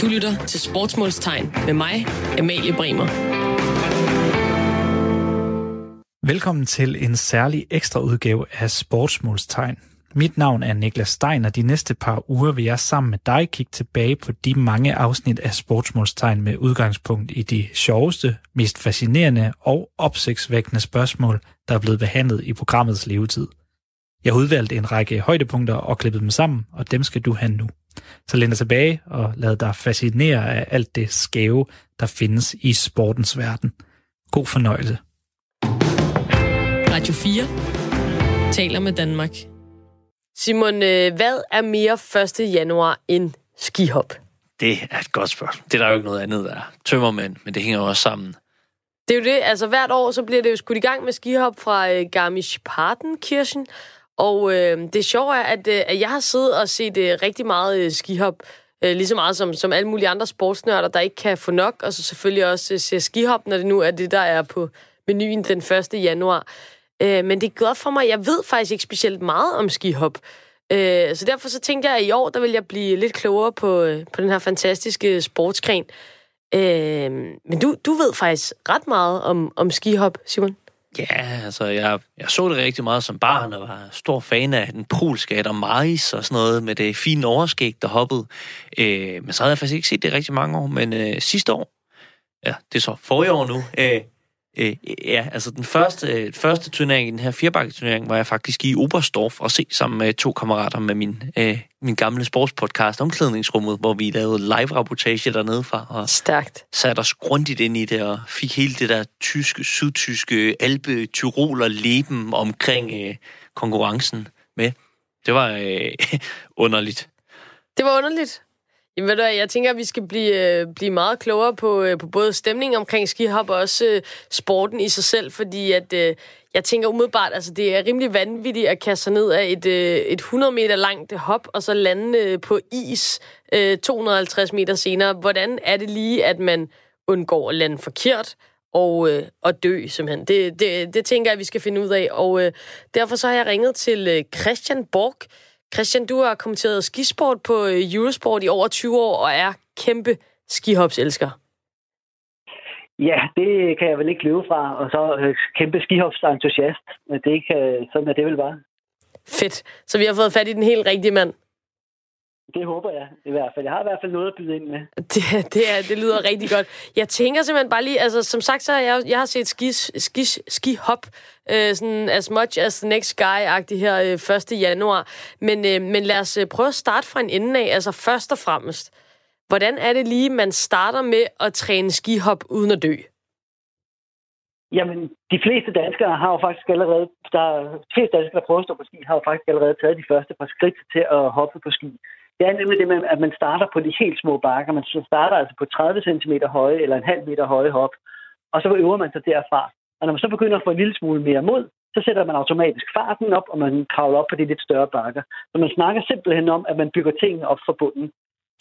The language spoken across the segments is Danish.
Du lytter til Sportsmålstegn med mig, Amalie Bremer. Velkommen til en særlig ekstra udgave af Sportsmålstegn. Mit navn er Niklas Stein, og de næste par uger vil jeg sammen med dig kigge tilbage på de mange afsnit af Sportsmålstegn med udgangspunkt i de sjoveste, mest fascinerende og opsigtsvækkende spørgsmål, der er blevet behandlet i programmets levetid. Jeg har udvalgt en række højdepunkter og klippet dem sammen, og dem skal du have nu. Så læn dig tilbage og lad dig fascinere af alt det skæve, der findes i sportens verden. God fornøjelse. Radio 4 taler med Danmark. Simon, øh, hvad er mere 1. januar end skihop? Det er et godt spørgsmål. Det er der jo ikke noget andet, der er. Tømmermænd, men det hænger jo også sammen. Det er jo det. Altså hvert år, så bliver det jo skudt i gang med skihop fra øh, Garmisch-Partenkirchen. Og øh, det sjove er, at, øh, at jeg har siddet og set øh, rigtig meget øh, skihop. Øh, lige så meget som, som alle mulige andre sportsnørder, der ikke kan få nok. Og så selvfølgelig også øh, ser skihop, når det nu er det, der er på menuen den 1. januar. Øh, men det er godt for mig. Jeg ved faktisk ikke specielt meget om skihop. Øh, så derfor så tænkte jeg, at i år, der vil jeg blive lidt klogere på, øh, på den her fantastiske sportsgren. Øh, men du, du ved faktisk ret meget om, om skihop, Simon. Ja, altså, jeg, jeg så det rigtig meget som barn, og var stor fan af den polske Adam Maris og sådan noget, med det fine overskæg, der hoppede. Øh, men så havde jeg faktisk ikke set det rigtig mange år, men øh, sidste år, ja, det er så forrige år nu, øh, Øh, ja, altså den første, øh, første turnering i den her firebakketurnering var jeg faktisk i Oberstdorf og se sammen med to kammerater med min, øh, min gamle sportspodcast Omklædningsrummet, hvor vi lavede live-rapportage dernede fra. Og Stærkt. Satte os grundigt ind i det og fik hele det der tyske, sydtyske, alpe, tyroler leben omkring øh, konkurrencen med. Det var øh, underligt. Det var underligt. Jamen, ved du, jeg tænker, at vi skal blive, øh, blive meget klogere på, øh, på både stemningen omkring skihop og også øh, sporten i sig selv, fordi at, jeg tænker umiddelbart, altså det er rimelig vanvittigt at kaste sig ned af et, et 100 meter langt hop, og så lande på is 250 meter senere. Hvordan er det lige, at man undgår at lande forkert og, øh, og dø, simpelthen? Det, det, det tænker jeg, at vi skal finde ud af, og øh, derfor så har jeg ringet til øh, Christian Borg, Christian, du har kommenteret skisport på øh, Eurosport i over 20 år og er kæmpe skihopselsker. Ja, det kan jeg vel ikke løbe fra, og så øh, kæmpe skihopsentusiast. Det kan, sådan er det vel bare. Fedt. Så vi har fået fat i den helt rigtige mand. Det håber jeg i hvert fald. Jeg har i hvert fald noget at byde ind med. Det, det, er, det lyder rigtig godt. Jeg tænker simpelthen bare lige, altså som sagt, så har jeg, jeg har set ski, ski, ski hop, øh, sådan as much as the next guy-agtigt her øh, 1. januar. Men, øh, men lad os øh, prøve at starte fra en ende af. Altså først og fremmest, hvordan er det lige, man starter med at træne skihop uden at dø? Jamen, de fleste danskere har jo faktisk allerede, der, de fleste danskere, der prøver at stå på ski, har jo faktisk allerede taget de første par skridt til at hoppe på ski. Det er nemlig det med, at man starter på de helt små bakker. Man starter altså på 30 cm høje eller en halv meter høje hop, og så øver man sig derfra. Og når man så begynder at få en lille smule mere mod, så sætter man automatisk farten op, og man kravler op på de lidt større bakker. Så man snakker simpelthen om, at man bygger tingene op fra bunden.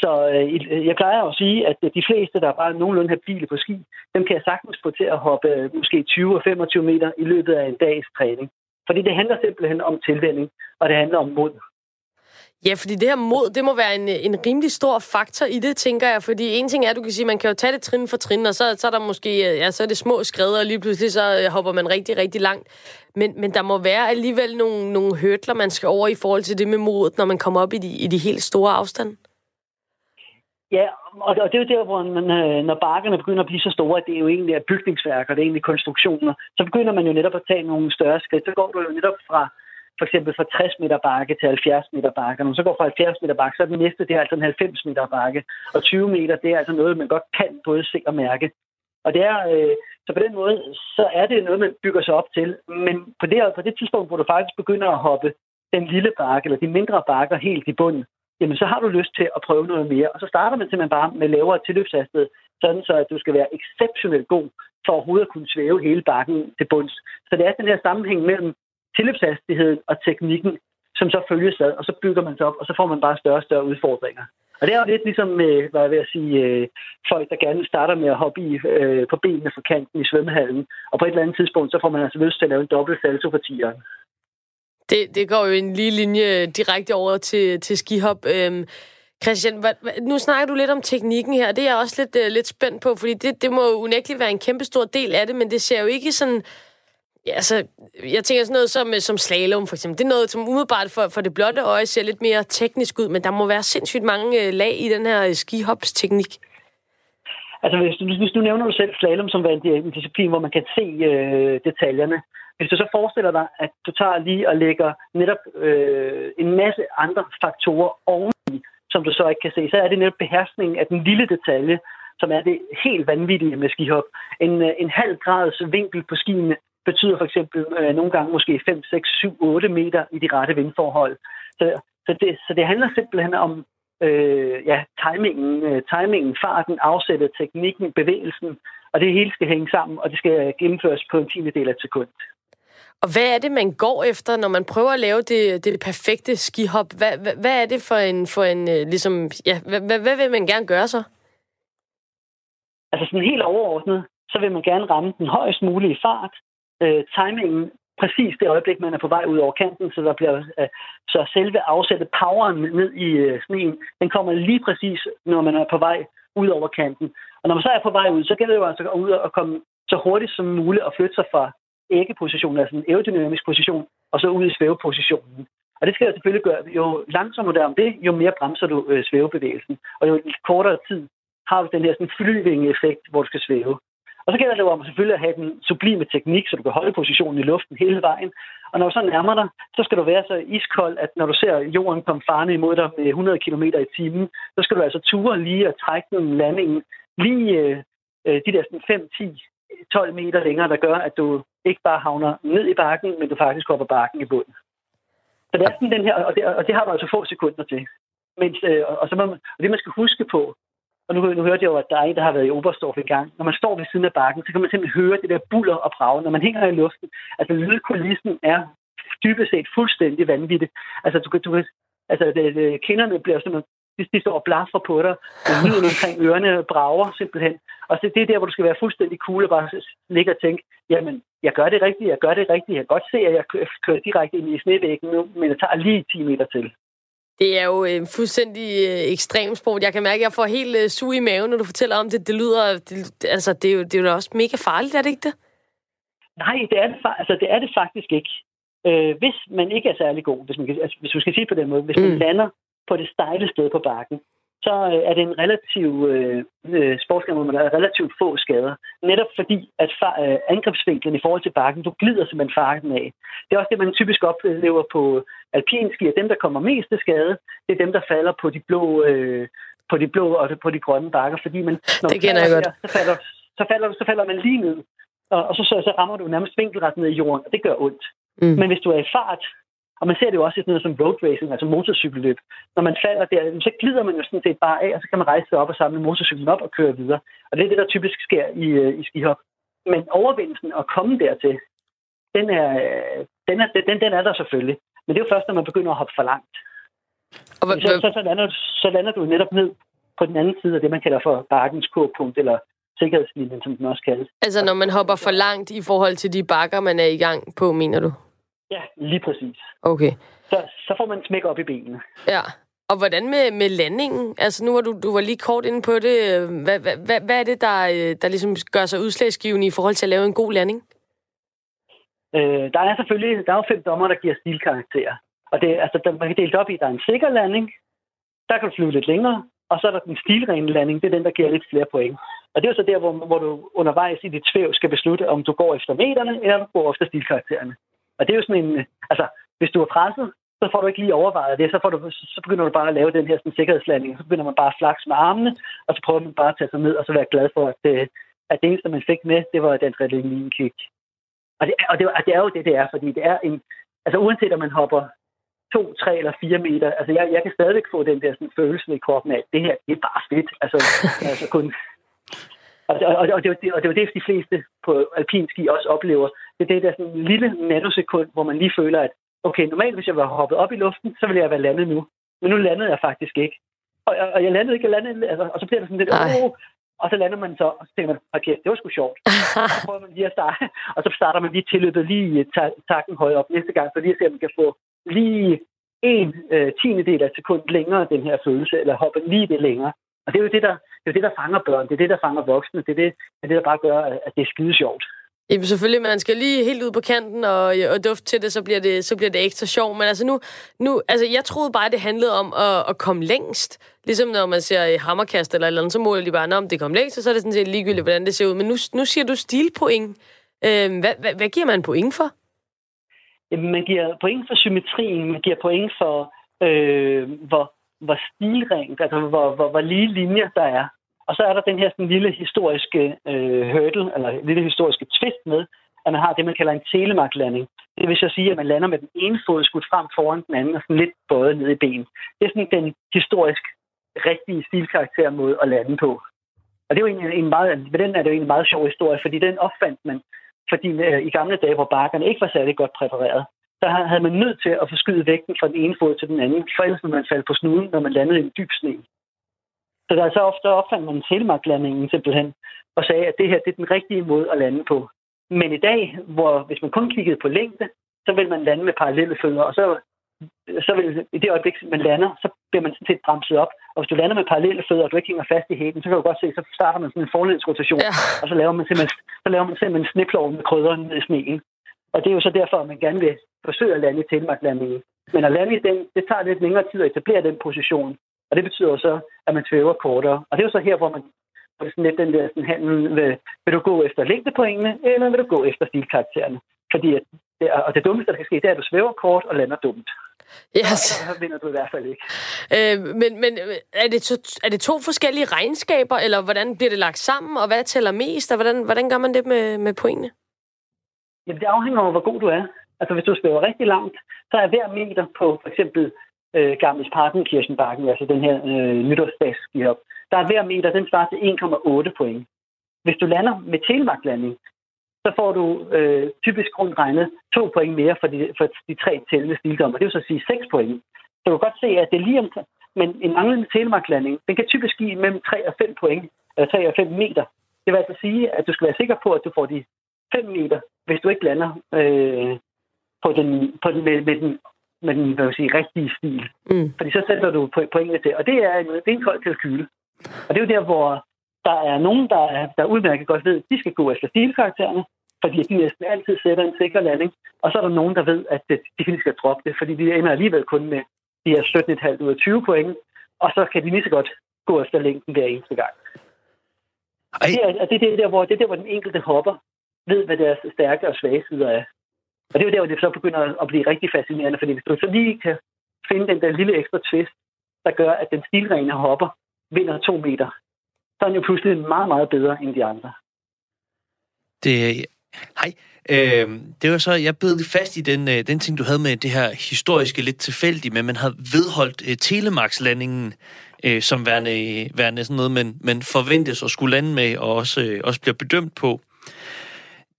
Så øh, øh jeg plejer at sige, at de fleste, der er bare nogenlunde habile på ski, dem kan jeg sagtens få til at hoppe øh, måske 20 og 25 meter i løbet af en dags træning. Fordi det handler simpelthen om tilvænning, og det handler om mod. Ja, fordi det her mod, det må være en, en rimelig stor faktor i det, tænker jeg. Fordi en ting er, at du kan sige, man kan jo tage det trin for trin, og så, så er der måske, øh, ja, så er det små skridt, og lige pludselig så øh, hopper man rigtig, rigtig langt. Men, men der må være alligevel nogle, nogle hørtler, man skal over i forhold til det med modet, når man kommer op i de, i de helt store afstande. Ja, og det er jo der, hvor man, øh, når bakkerne begynder at blive så store, at det er jo egentlig er bygningsværker, det er egentlig konstruktioner, så begynder man jo netop at tage nogle større skridt. Så går du jo netop fra for eksempel fra 60 meter bakke til 70 meter bakke. Når man så går fra 70 meter bakke, så er den næste, det er altså en 90 meter bakke. Og 20 meter, det er altså noget, man godt kan både se og mærke. Og det er, øh, så på den måde, så er det noget, man bygger sig op til. Men på det, på det tidspunkt, hvor du faktisk begynder at hoppe den lille bakke, eller de mindre bakker helt i bunden, jamen så har du lyst til at prøve noget mere. Og så starter man simpelthen bare med lavere tilløbshastighed, sådan så at du skal være exceptionelt god for overhovedet at kunne svæve hele bakken til bunds. Så det er den her sammenhæng mellem tilløbshastigheden og teknikken, som så følges ad, og så bygger man sig op, og så får man bare større og større udfordringer. Og det er jo lidt ligesom, med, hvad jeg vil sige, øh, folk, der gerne starter med at hoppe i, øh, på benene fra kanten i svømmehallen, og på et eller andet tidspunkt, så får man altså lyst til at lave en dobbelt salto for tieren. Det, det går jo en lige linje direkte over til, til skihop. Øhm, Christian, hvad, nu snakker du lidt om teknikken her, det er jeg også lidt, øh, lidt spændt på, fordi det, det må jo unægteligt være en kæmpe stor del af det, men det ser jo ikke sådan... Ja, altså, jeg tænker sådan noget som, øh, som slalom, for eksempel. Det er noget, som umiddelbart for, for det blotte øje ser lidt mere teknisk ud, men der må være sindssygt mange øh, lag i den her øh, skihops teknik. Altså, hvis du, hvis du nævner du selv slalom som en, disciplin, hvor man kan se øh, detaljerne, hvis du så forestiller dig, at du tager lige og lægger netop øh, en masse andre faktorer oveni, som du så ikke kan se, så er det netop beherskningen af den lille detalje, som er det helt vanvittige med skihop. En, en halv grads vinkel på skiene betyder for eksempel øh, nogle gange måske 5, 6, 7, 8 meter i de rette vindforhold. Så, så, det, så det handler simpelthen om øh, ja, timingen, øh, timingen, farten, afsættet, teknikken, bevægelsen, og det hele skal hænge sammen, og det skal gennemføres på en tiende del af et sekund. Og hvad er det, man går efter, når man prøver at lave det, det perfekte skihop? Hvad, hvad, hvad er det for en, for en øh, ligesom, ja, hvad, hvad, hvad vil man gerne gøre så? Altså sådan helt overordnet, så vil man gerne ramme den højst mulige fart, øh, timingen præcis det øjeblik, man er på vej ud over kanten, så der bliver øh, så selve afsættet poweren ned i øh, sneen, den kommer lige præcis, når man er på vej ud over kanten. Og når man så er på vej ud, så gælder det jo altså at ud og komme så hurtigt som muligt og flytte sig fra æggepositionen, altså en aerodynamisk position, og så ud i svævepositionen. Og det skal jo selvfølgelig gøre. Jo langsommere der om det, jo mere bremser du øh, svævebevægelsen. Og jo kortere tid har du den her sådan flyving-effekt, hvor du skal svæve. Og så gælder det jo om selvfølgelig at have den sublime teknik, så du kan holde positionen i luften hele vejen. Og når du så nærmer dig, så skal du være så iskold, at når du ser jorden komme farne imod dig med 100 km i timen, så skal du altså ture lige og trække den landingen lige øh, øh de der 5, 10, 12 meter længere, der gør, at du ikke bare havner ned i bakken, men du faktisk hopper bakken i bunden. Så det er sådan den her, og det, og det har du altså få sekunder til. Men, øh, og, så man, og det, man skal huske på, og nu, nu hørte jeg jo, at der er en, der har været i Oberstdorf en gang. Når man står ved siden af bakken, så kan man simpelthen høre det der buller og brag, når man hænger i luften. Altså, lydkulissen er dybest set fuldstændig vanvittig. Altså, du, du, altså det, det, kinderne bliver simpelthen de, de står og blaffer på dig. Lyden omkring ørerne brager simpelthen. Og så det er der, hvor du skal være fuldstændig cool og bare ligge og tænke, jamen, jeg gør det rigtigt, jeg gør det rigtigt. Jeg kan godt se, at jeg kører direkte ind i snevæggen nu, men jeg tager lige 10 meter til. Det er jo en fuldstændig øh, ekstrem sport. Jeg kan mærke, at jeg får helt uh, sug i maven, når du fortæller om det. Det lyder, det, altså, det er, jo, det er jo også mega farligt, er det ikke det? Nej, det er det, altså, det, er det faktisk ikke. Øh, hvis man ikke er særlig god, hvis man, altså, hvis man skal sige på den måde, hvis mm. man lander på det stejle sted på bakken, så øh, er det en relativ øh, øh sportsgren, hvor man har relativt få skader. Netop fordi, at far, øh, angrebsvinklen i forhold til bakken, du glider simpelthen farten af. Det er også det, man typisk oplever på alpinski, at dem, der kommer mest til skade, det er dem, der falder på de blå, øh, på de blå og på de grønne bakker, fordi man, når det kender jeg godt. så, falder, så, falder, så falder man lige ned, og, og så, så, så rammer du nærmest vinkelret ned i jorden, og det gør ondt. Mm. Men hvis du er i fart, og man ser det jo også i sådan noget som road racing, altså motorcykelløb. Når man falder der, så glider man jo sådan set bare af, og så kan man rejse sig op og samle motorcyklen op og køre videre. Og det er det, der typisk sker i, øh, i skihop. Men overvindelsen at komme dertil, den er, den, er, den, den er der selvfølgelig. Men det er jo først, når man begynder at hoppe for langt. Og så, så, så, lander, så lander du netop ned på den anden side af det, man kalder for bakkens k-punkt, eller sikkerhedslinjen, som den også kaldes. Altså når man hopper for langt i forhold til de bakker, man er i gang på, mener du? Ja, lige præcis. Okay. Så, så får man smæk op i benene. Ja. Og hvordan med, med landingen? Altså nu var du, du var lige kort inde på det. Hvad, hvad, hvad er det, der, der ligesom gør sig udslagsgivende i forhold til at lave en god landing? Øh, der er selvfølgelig der er jo fem dommer, der giver stilkarakterer. Og det, altså, der, man kan dele op i, der er en sikker landing, der kan du flyve lidt længere, og så er der den stilrene landing, det er den, der giver lidt flere point. Og det er jo så der, hvor, hvor du undervejs i dit tvæv skal beslutte, om du går efter meterne, eller du går efter stilkaraktererne. Og det er jo sådan en, altså, hvis du er presset, så får du ikke lige overvejet det, så, får du, så begynder du bare at lave den her sådan, sikkerhedslanding, så begynder man bare at flakse med armene, og så prøver man bare at tage sig ned, og så være glad for, at, det, øh, at det eneste, man fik med, det var den adrenalinkick. Og det, og, det, og det er jo det, det er, fordi det er en, altså uanset om man hopper to, tre eller fire meter, altså jeg, jeg kan stadigvæk få den der sådan, følelse i kroppen af, at det her, det er bare fedt. Altså, altså kun, og, og, og, det, og det er jo det, de fleste på alpinski også oplever. Det er det der sådan lille nanosekund, hvor man lige føler, at okay, normalt hvis jeg var hoppet op i luften, så ville jeg være landet nu. Men nu landede jeg faktisk ikke. Og, og jeg landede ikke, jeg landede, altså, og så bliver det sådan lidt, åh, og så lander man så, og så tænker man, okay, det var sgu sjovt. og så prøver man lige at starte, og så starter man lige tilløbet lige takken højt op næste gang, for lige at se, om man kan få lige en øh, tiende del af sekund længere, den her følelse, eller hoppe lige det længere. Og det er jo det, der, det er det, der fanger børn, det er det, der fanger voksne, det er det, det, er det der bare gør, at det er skide sjovt. Jamen selvfølgelig, man skal lige helt ud på kanten og, og dufte til det, så bliver det, så bliver det ekstra sjov. Men altså nu, nu, altså jeg troede bare, det handlede om at, at komme længst. Ligesom når man ser hammerkast eller eller andet, så måler de bare, om det kom længst, og så er det sådan set ligegyldigt, hvordan det ser ud. Men nu, nu siger du stilpoint. Øh, hvad, hvad, hvad giver man point for? Jamen, man giver point for symmetrien, man giver point for, øh, hvor, hvor stilrent, altså hvor, hvor, hvor lige linjer der er. Og så er der den her sådan, lille historiske øh, hurdle, eller lille historiske twist med, at man har det, man kalder en telemarklanding. Det vil så sige, at man lander med den ene fod skudt frem foran den anden, og sådan lidt bøjet ned i ben. Det er sådan den historisk rigtige stilkarakter måde at lande på. Og det er jo egentlig en meget, med den er det jo en meget sjov historie, fordi den opfandt man, fordi øh, i gamle dage, hvor bakkerne ikke var særlig godt præpareret, så havde man nødt til at forskyde vægten fra den ene fod til den anden, for ellers ville man falde på snuden, når man landede i en dyb sne. Så der er så ofte opfandt man telemarklandingen simpelthen, og sagde, at det her det er den rigtige måde at lande på. Men i dag, hvor hvis man kun kiggede på længde, så vil man lande med parallelle fødder, og så, så vil i det øjeblik, man lander, så bliver man sådan set bremset op. Og hvis du lander med parallelle fødder, og du ikke hænger fast i hælen, så kan du godt se, så starter man sådan en forlænsrotation, ja. og så laver man simpelthen, så laver man simpelthen sniplov med krydder ned i sneen. Og det er jo så derfor, at man gerne vil forsøge at lande i telemarklandingen. Men at lande i den, det tager lidt længere tid at etablere den position. Og det betyder så, at man svæver kortere. Og det er jo så her, hvor man får sådan lidt den der sådan handel, vil, vil du gå efter længdepoengene, eller vil du gå efter stilkaraktererne? Fordi at det, og det dummeste, der kan ske, det er, at du svæver kort og lander dumt. Yes. Så vinder du i hvert fald ikke. Øh, men men er, det to, er det to forskellige regnskaber, eller hvordan bliver det lagt sammen, og hvad tæller mest, og hvordan, hvordan gør man det med, med pointene? Jamen, det afhænger af, hvor god du er. Altså, hvis du svæver rigtig langt, så er hver meter på for eksempel øh, Gamles Partenkirchenbakken, altså den her øh, nytårsdagsskihop, der er hver meter, den svarer til 1,8 point. Hvis du lander med telemarklanding, så får du øh, typisk rundt regnet to point mere for de, for de tre tællende stildommer. Det vil så sige 6 point. Så du kan godt se, at det er lige om, men en manglende telemarklanding, den kan typisk give mellem 3 og 5 point, eller 3 og 5 meter. Det vil altså sige, at du skal være sikker på, at du får de 5 meter, hvis du ikke lander øh, på den, på den, med, med den med den hvad sige, rigtige stil. Mm. Fordi så sætter du pointene til. Og det er, en, det er en kold kalkyle. Og det er jo der, hvor der er nogen, der, er, der udmærket godt ved, at de skal gå efter stilkaraktererne, fordi de næsten altid sætter en sikker landing. Og så er der nogen, der ved, at de lige skal droppe det, fordi de ender alligevel kun med de her 17,5 ud af 20 point, og så kan de lige så godt gå efter længden hver eneste gang. Og det er, det, er der, hvor, det er der, hvor den enkelte hopper ved, hvad deres stærke og svage sider er. Og det er jo der, hvor det så begynder at blive rigtig fascinerende, fordi hvis du så lige kan finde den der lille ekstra twist, der gør, at den stilrene hopper vinder to meter, så er den jo pludselig meget, meget bedre end de andre. Det, hej. Øh, det var så, jeg bed lidt fast i den, øh, den ting, du havde med det her historiske lidt tilfældige, men man havde vedholdt øh, Telemarkslandingen øh, som værende, øh, værende sådan noget, man, man forventes at skulle lande med, og også, øh, også bliver bedømt på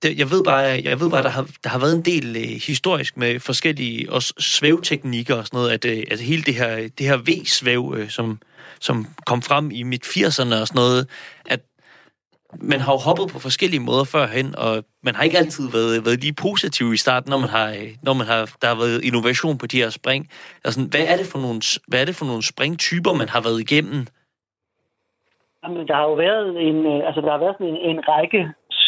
det, jeg ved bare, jeg ved bare der, har, der har været en del øh, historisk med forskellige også svævteknikker og sådan noget, at øh, altså hele det her, det her V-svæv, øh, som, som kom frem i midt 80'erne og sådan noget, at man har jo hoppet på forskellige måder førhen, og man har ikke altid været, været lige positiv i starten, når man har, øh, når man har, der har været innovation på de her spring. Altså, hvad, er det for nogle, hvad er det for nogle springtyper, man har været igennem? Jamen, der har jo været en, øh, altså, der har været en, en række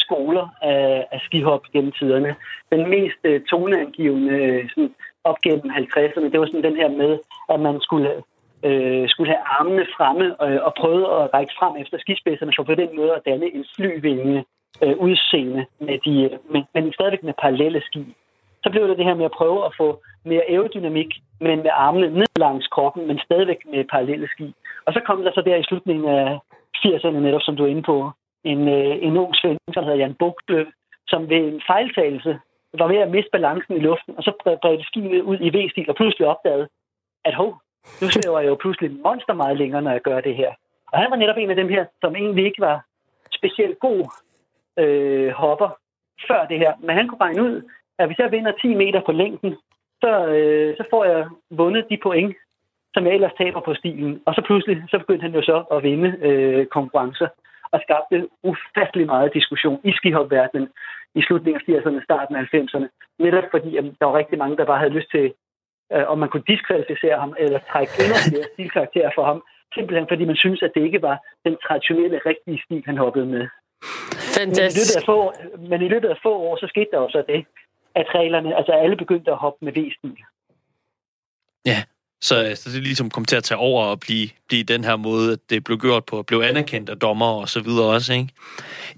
skoler af, af skihop gennem tiderne. Den mest uh, toneangivende øh, sådan, op gennem 50'erne, det var sådan den her med, at man skulle, øh, skulle have armene fremme uh, og prøve at række frem efter skispidserne, for på den måde at danne en flyvinge øh, udseende, med de, men, men stadigvæk med parallelle ski. Så blev det det her med at prøve at få mere aerodynamik, men med armene ned langs kroppen, men stadigvæk med parallelle ski. Og så kom der så der i slutningen af 80'erne netop, som du er inde på, en, øh, en ung svend, som hedder Jan Bugtlø, som ved en fejltagelse var ved at miste balancen i luften, og så bredte skibet ud i V-stil, og pludselig opdagede, at hov, nu svæver jeg jo pludselig monster meget længere, når jeg gør det her. Og han var netop en af dem her, som egentlig ikke var specielt god øh, hopper før det her. Men han kunne regne ud, at hvis jeg vinder 10 meter på længden, så, øh, så får jeg vundet de point, som jeg ellers taber på stilen. Og så pludselig, så begyndte han jo så at vinde øh, konkurrencer og skabte ufattelig meget diskussion i skihopverdenen i slutningen af 80'erne, starten af 90'erne. Netop fordi at der var rigtig mange, der bare havde lyst til, øh, om man kunne diskvalificere ham, eller trække endnu flere stilkarakterer for ham, simpelthen fordi man synes, at det ikke var den traditionelle, rigtige stil, han hoppede med. Fantastisk. Men i, løbet af få, men i løbet af få år, så skete der jo så det, at reglerne, altså alle begyndte at hoppe med V-stil. Ja, så, så det ligesom kom til at tage over og blive, blive den her måde, at det blev gjort på, blev anerkendt af dommer og så videre også, ikke?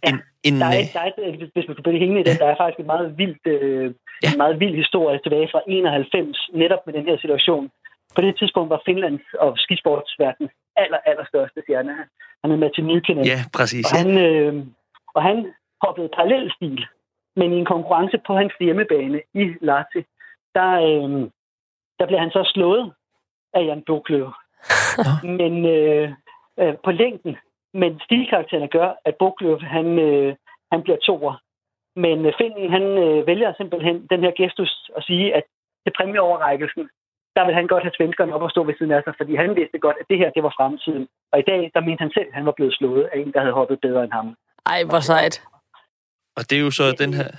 En, ja, en, der er, der er, hvis man skal blive hængende i den, der er faktisk en meget, vildt, øh, ja. en meget vild historie tilbage fra 91, netop med den her situation. På det tidspunkt var Finlands og skisportsverden aller, aller største stjerne. Han er med til Nykenen. Ja, præcis. Og han, øh, og han hoppede parallelstil, men i en konkurrence på hans hjemmebane i Lahti, der, øh, der blev han så slået af Jan Bokløv. men øh, øh, på længden. Men stilkaraktererne gør, at Bokløv, han, øh, han bliver toer. Men øh, Finden, han øh, vælger simpelthen den her gestus at sige, at til præmieoverrækkelsen, der vil han godt have svenskerne op og stå ved siden af sig, fordi han vidste godt, at det her, det var fremtiden. Og i dag, der mente han selv, at han var blevet slået af en, der havde hoppet bedre end ham. Ej, hvor sejt. Og det er jo så den her,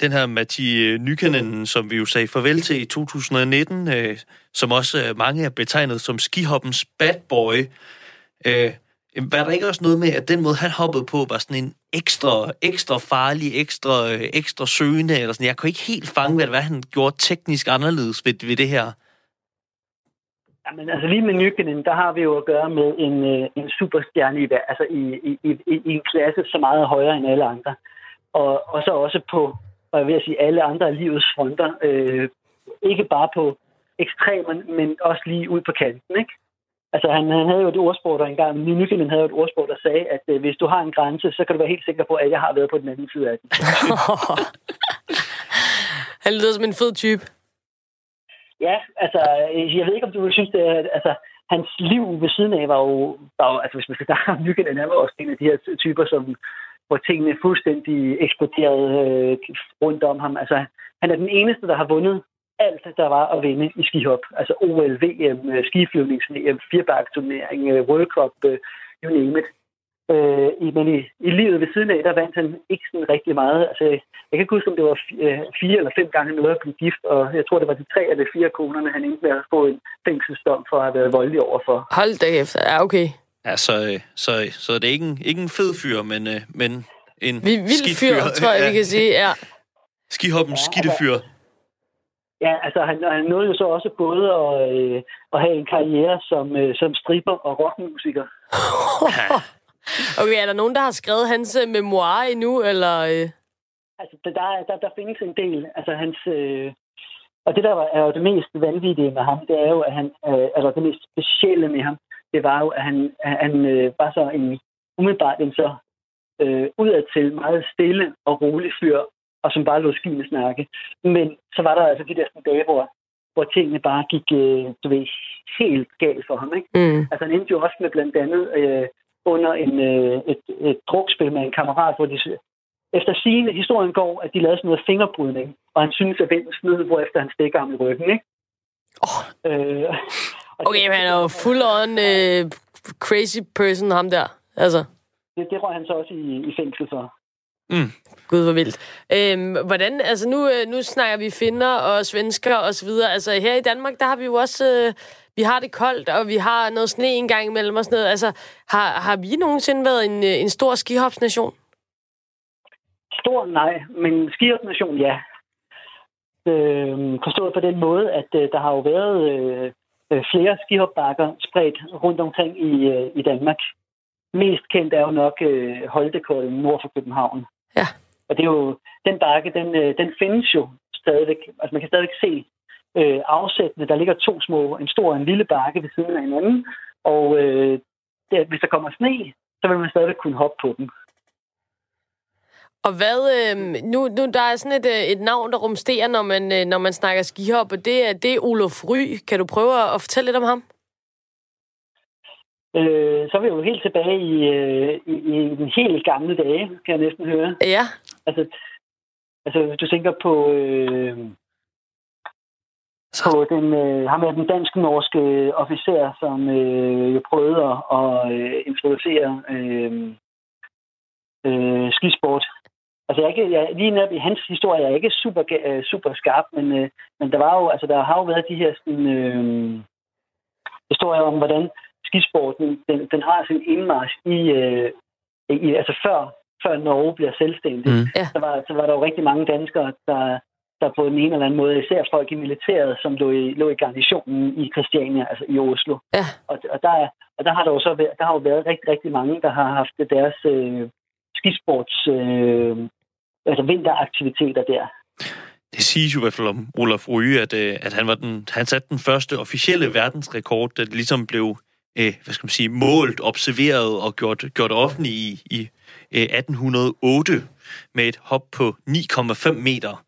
den her Matti Nykänen, som vi jo sagde farvel til i 2019, øh, som også øh, mange er betegnet som skihoppens bad boy. Øh, var der ikke også noget med, at den måde, han hoppede på, var sådan en ekstra, ekstra farlig, ekstra, øh, ekstra søgende, eller sådan. Jeg kunne ikke helt fange, hvad, hvad han gjorde teknisk anderledes ved, ved det her. Jamen, altså lige med Nykänen, der har vi jo at gøre med en, øh, en superstjerne i, altså i, i, i, i en klasse så meget højere end alle andre. Og, og så også på, og jeg vil sige, alle andre af livets fronter. Øh, ikke bare på ekstremen, men også lige ud på kanten, ikke? Altså, han, han havde jo et ordsprog der engang, Nykänen havde jo et ordsprog, der sagde, at øh, hvis du har en grænse, så kan du være helt sikker på, at jeg har været på den anden side af den. han lyder som en fed type. Ja, altså, jeg ved ikke, om du synes, det er, altså, hans liv ved siden af var jo, var jo altså, hvis man skal snakke om Nykänen, han var også en af de her typer, som, hvor tingene fuldstændig eksploderede øh, rundt om ham. Altså, han er den eneste, der har vundet alt, der var at vinde i skihop. Altså OL, VM, øh, skiflyvnings-VM, øh, firebakturnering, øh, World Cup, you name it. Øh, men i, i livet ved siden af, der vandt han ikke sådan rigtig meget. Altså, jeg kan ikke huske, om det var fire eller fem gange noget at blive gift, og jeg tror, det var de tre eller fire konerne, han endte med at få en fængselsdom for at have været voldelig overfor. Hold da efter. Ja, okay. Ja, så, så, så det er ikke en, ikke en fed fyr, men, men en Vi, vild fyr, fyr, tror jeg, ja. vi kan sige, ja. Skihoppens ja, skidte fyr. Altså, Ja, altså han, han nåede jo så også både at, øh, at have en karriere som, øh, som stripper og rockmusiker. okay, er der nogen, der har skrevet hans øh, memoir endnu, eller... Øh? Altså, der, der, der findes en del. Altså hans... Øh, og det, der er jo det mest vanvittige med ham, det er jo, at han... Øh, altså det mest specielle med ham, det var jo, at han, han øh, var så en umiddelbart en så øh, udadtil meget stille og rolig fyr, og som bare lå skiene snakke. Men så var der altså de der dage, hvor, hvor tingene bare gik øh, du ved, helt galt for ham. Ikke? Mm. Altså han endte jo også med blandt andet øh, under en, øh, et, et drukspil med en kammerat, hvor de efter sigende historien går, at de lavede sådan noget fingerbrydning, og han synes, at vinden snød, hvor efter han stikker ham i ryggen, ikke? Oh. Øh, okay, men han er jo full on øh, crazy person, ham der. Altså. Det, det røg han så også i, i fængsel for. Mm. Gud, hvor vildt. Øhm, hvordan, altså nu, øh, nu snakker vi finner og svensker og så videre. Altså her i Danmark, der har vi jo også, øh, vi har det koldt, og vi har noget sne en gang imellem og sådan noget. Altså, har, har vi nogensinde været en, øh, en stor skihopsnation? Stor nej, men skihopsnation ja. Øh, forstået på den måde, at øh, der har jo været øh flere skihopbakker spredt rundt omkring i, øh, i Danmark. Mest kendt er jo nok øh, Holtekolden nord for København. Ja. Og det er jo, den bakke, den, øh, den findes jo stadigvæk. Altså man kan stadigvæk se øh, afsættene. Der ligger to små, en stor og en lille bakke ved siden af hinanden. Og øh, det, hvis der kommer sne, så vil man stadigvæk kunne hoppe på dem. Og hvad, øh, nu, nu der er sådan et, øh, et navn, der rumsterer, når man, øh, når man snakker skihop, og det er, det er Olof Ry. Kan du prøve at fortælle lidt om ham? Øh, så er vi jo helt tilbage i, øh, i, i den helt gamle dage, kan jeg næsten høre. Ja. Altså, altså du tænker på, øh, på den, øh, ham er den dansk-norske officer, som øh, jo prøvede at, at øh, introducere øh, øh, skisport. Altså, jeg ikke, jeg, lige netop i hans historie jeg er ikke super, uh, super skarp, men, uh, men der var jo, altså, der har jo været de her sådan, uh, historier om, hvordan skisporten, den, den har sin indmarsch i, uh, i, altså før, før Norge bliver selvstændig. Mm. Ja. Så, var, så var der jo rigtig mange danskere, der, der på den ene eller anden måde, især folk i militæret, som lå i, lå i garnitionen i Christiania, altså i Oslo. Ja. Og, og, der, og der har der jo så været, der har jo været rigtig, rigtig mange, der har haft deres øh, skisports, øh, altså vinteraktiviteter der. Det siges jo i hvert fald om Olaf Ryge, at, øh, at han, var den, han satte den første officielle verdensrekord, der ligesom blev øh, hvad skal man sige, målt, observeret og gjort, gjort offentlig i, i øh, 1808 med et hop på 9,5 meter.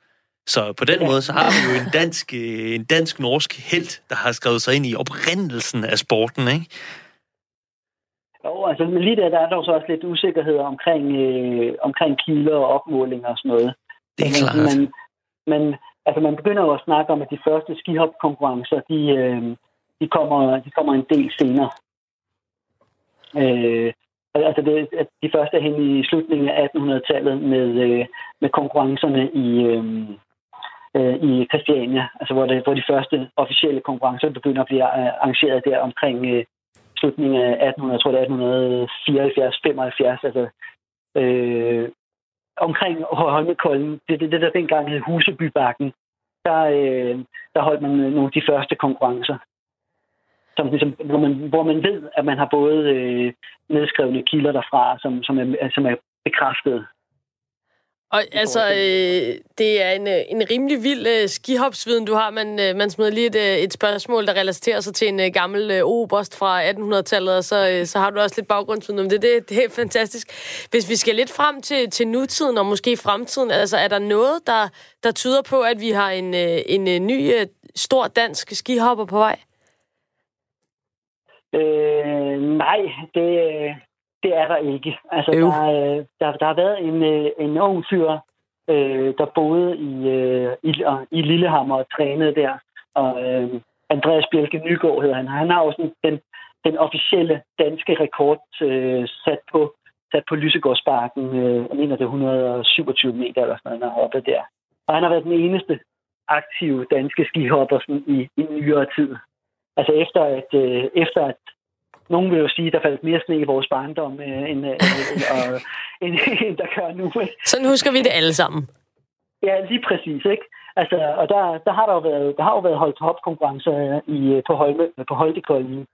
Så på den måde, så har vi jo en dansk, øh, en dansk-norsk held, der har skrevet sig ind i oprindelsen af sporten, ikke? Jo, altså, men lige der, der er der så også lidt usikkerhed omkring, øh, omkring kilder og opmålinger og sådan noget. Det er klart. Men, men altså, man begynder jo at snakke om, at de første skihop-konkurrencer, de, øh, de, kommer, de kommer en del senere. Øh, altså det, at de første er hen i slutningen af 1800-tallet med, øh, med konkurrencerne i, øh, øh, i Christiania, altså hvor, det, hvor de første officielle konkurrencer begynder at blive øh, arrangeret der omkring øh, slutningen af 1800, jeg tror det er 1874, 75, altså øh, omkring Holmekollen, det, det, det der dengang hed Husebybakken, der, øh, der holdt man øh, nogle af de første konkurrencer. Som, ligesom, hvor, man, hvor man ved, at man har både øh, nedskrevne kilder derfra, som, som, er, som er bekræftet. Og altså, øh, det er en, øh, en rimelig vild øh, skihopsviden, du har. Man, øh, man smider lige et, øh, et spørgsmål, der relaterer sig til en øh, gammel øh, oberst fra 1800-tallet, og så, øh, så har du også lidt baggrundsviden om det. det. Det er fantastisk. Hvis vi skal lidt frem til, til nutiden og måske fremtiden, altså er der noget, der, der tyder på, at vi har en, øh, en, en ny øh, stor dansk skihopper på vej? Øh, nej, det, det er der ikke. Altså, der, der, der har været en, øh, en ung fyr, øh, der boede i, øh, i, i Lillehammer og trænede der. Og øh, Andreas Bjelke Nygaard hedder han. Han har også den, den officielle danske rekord øh, sat på sat på Lysegårdsparken. Øh, jeg mener, det er 127 meter eller sådan noget, oppe der. Og han har været den eneste aktive danske skihopper sådan, i, i nyere tid. Altså efter at, øh, efter at nogen vil jo sige, at der faldt mere sne i vores barndom, øh, end, øh, end, end, end der gør nu. Sådan husker vi det alle sammen. Ja, lige præcis, ikke? Altså, og der, der har der jo været, der har jo været holdt hopkonkurrencer i, på, Holme, på Holdekolden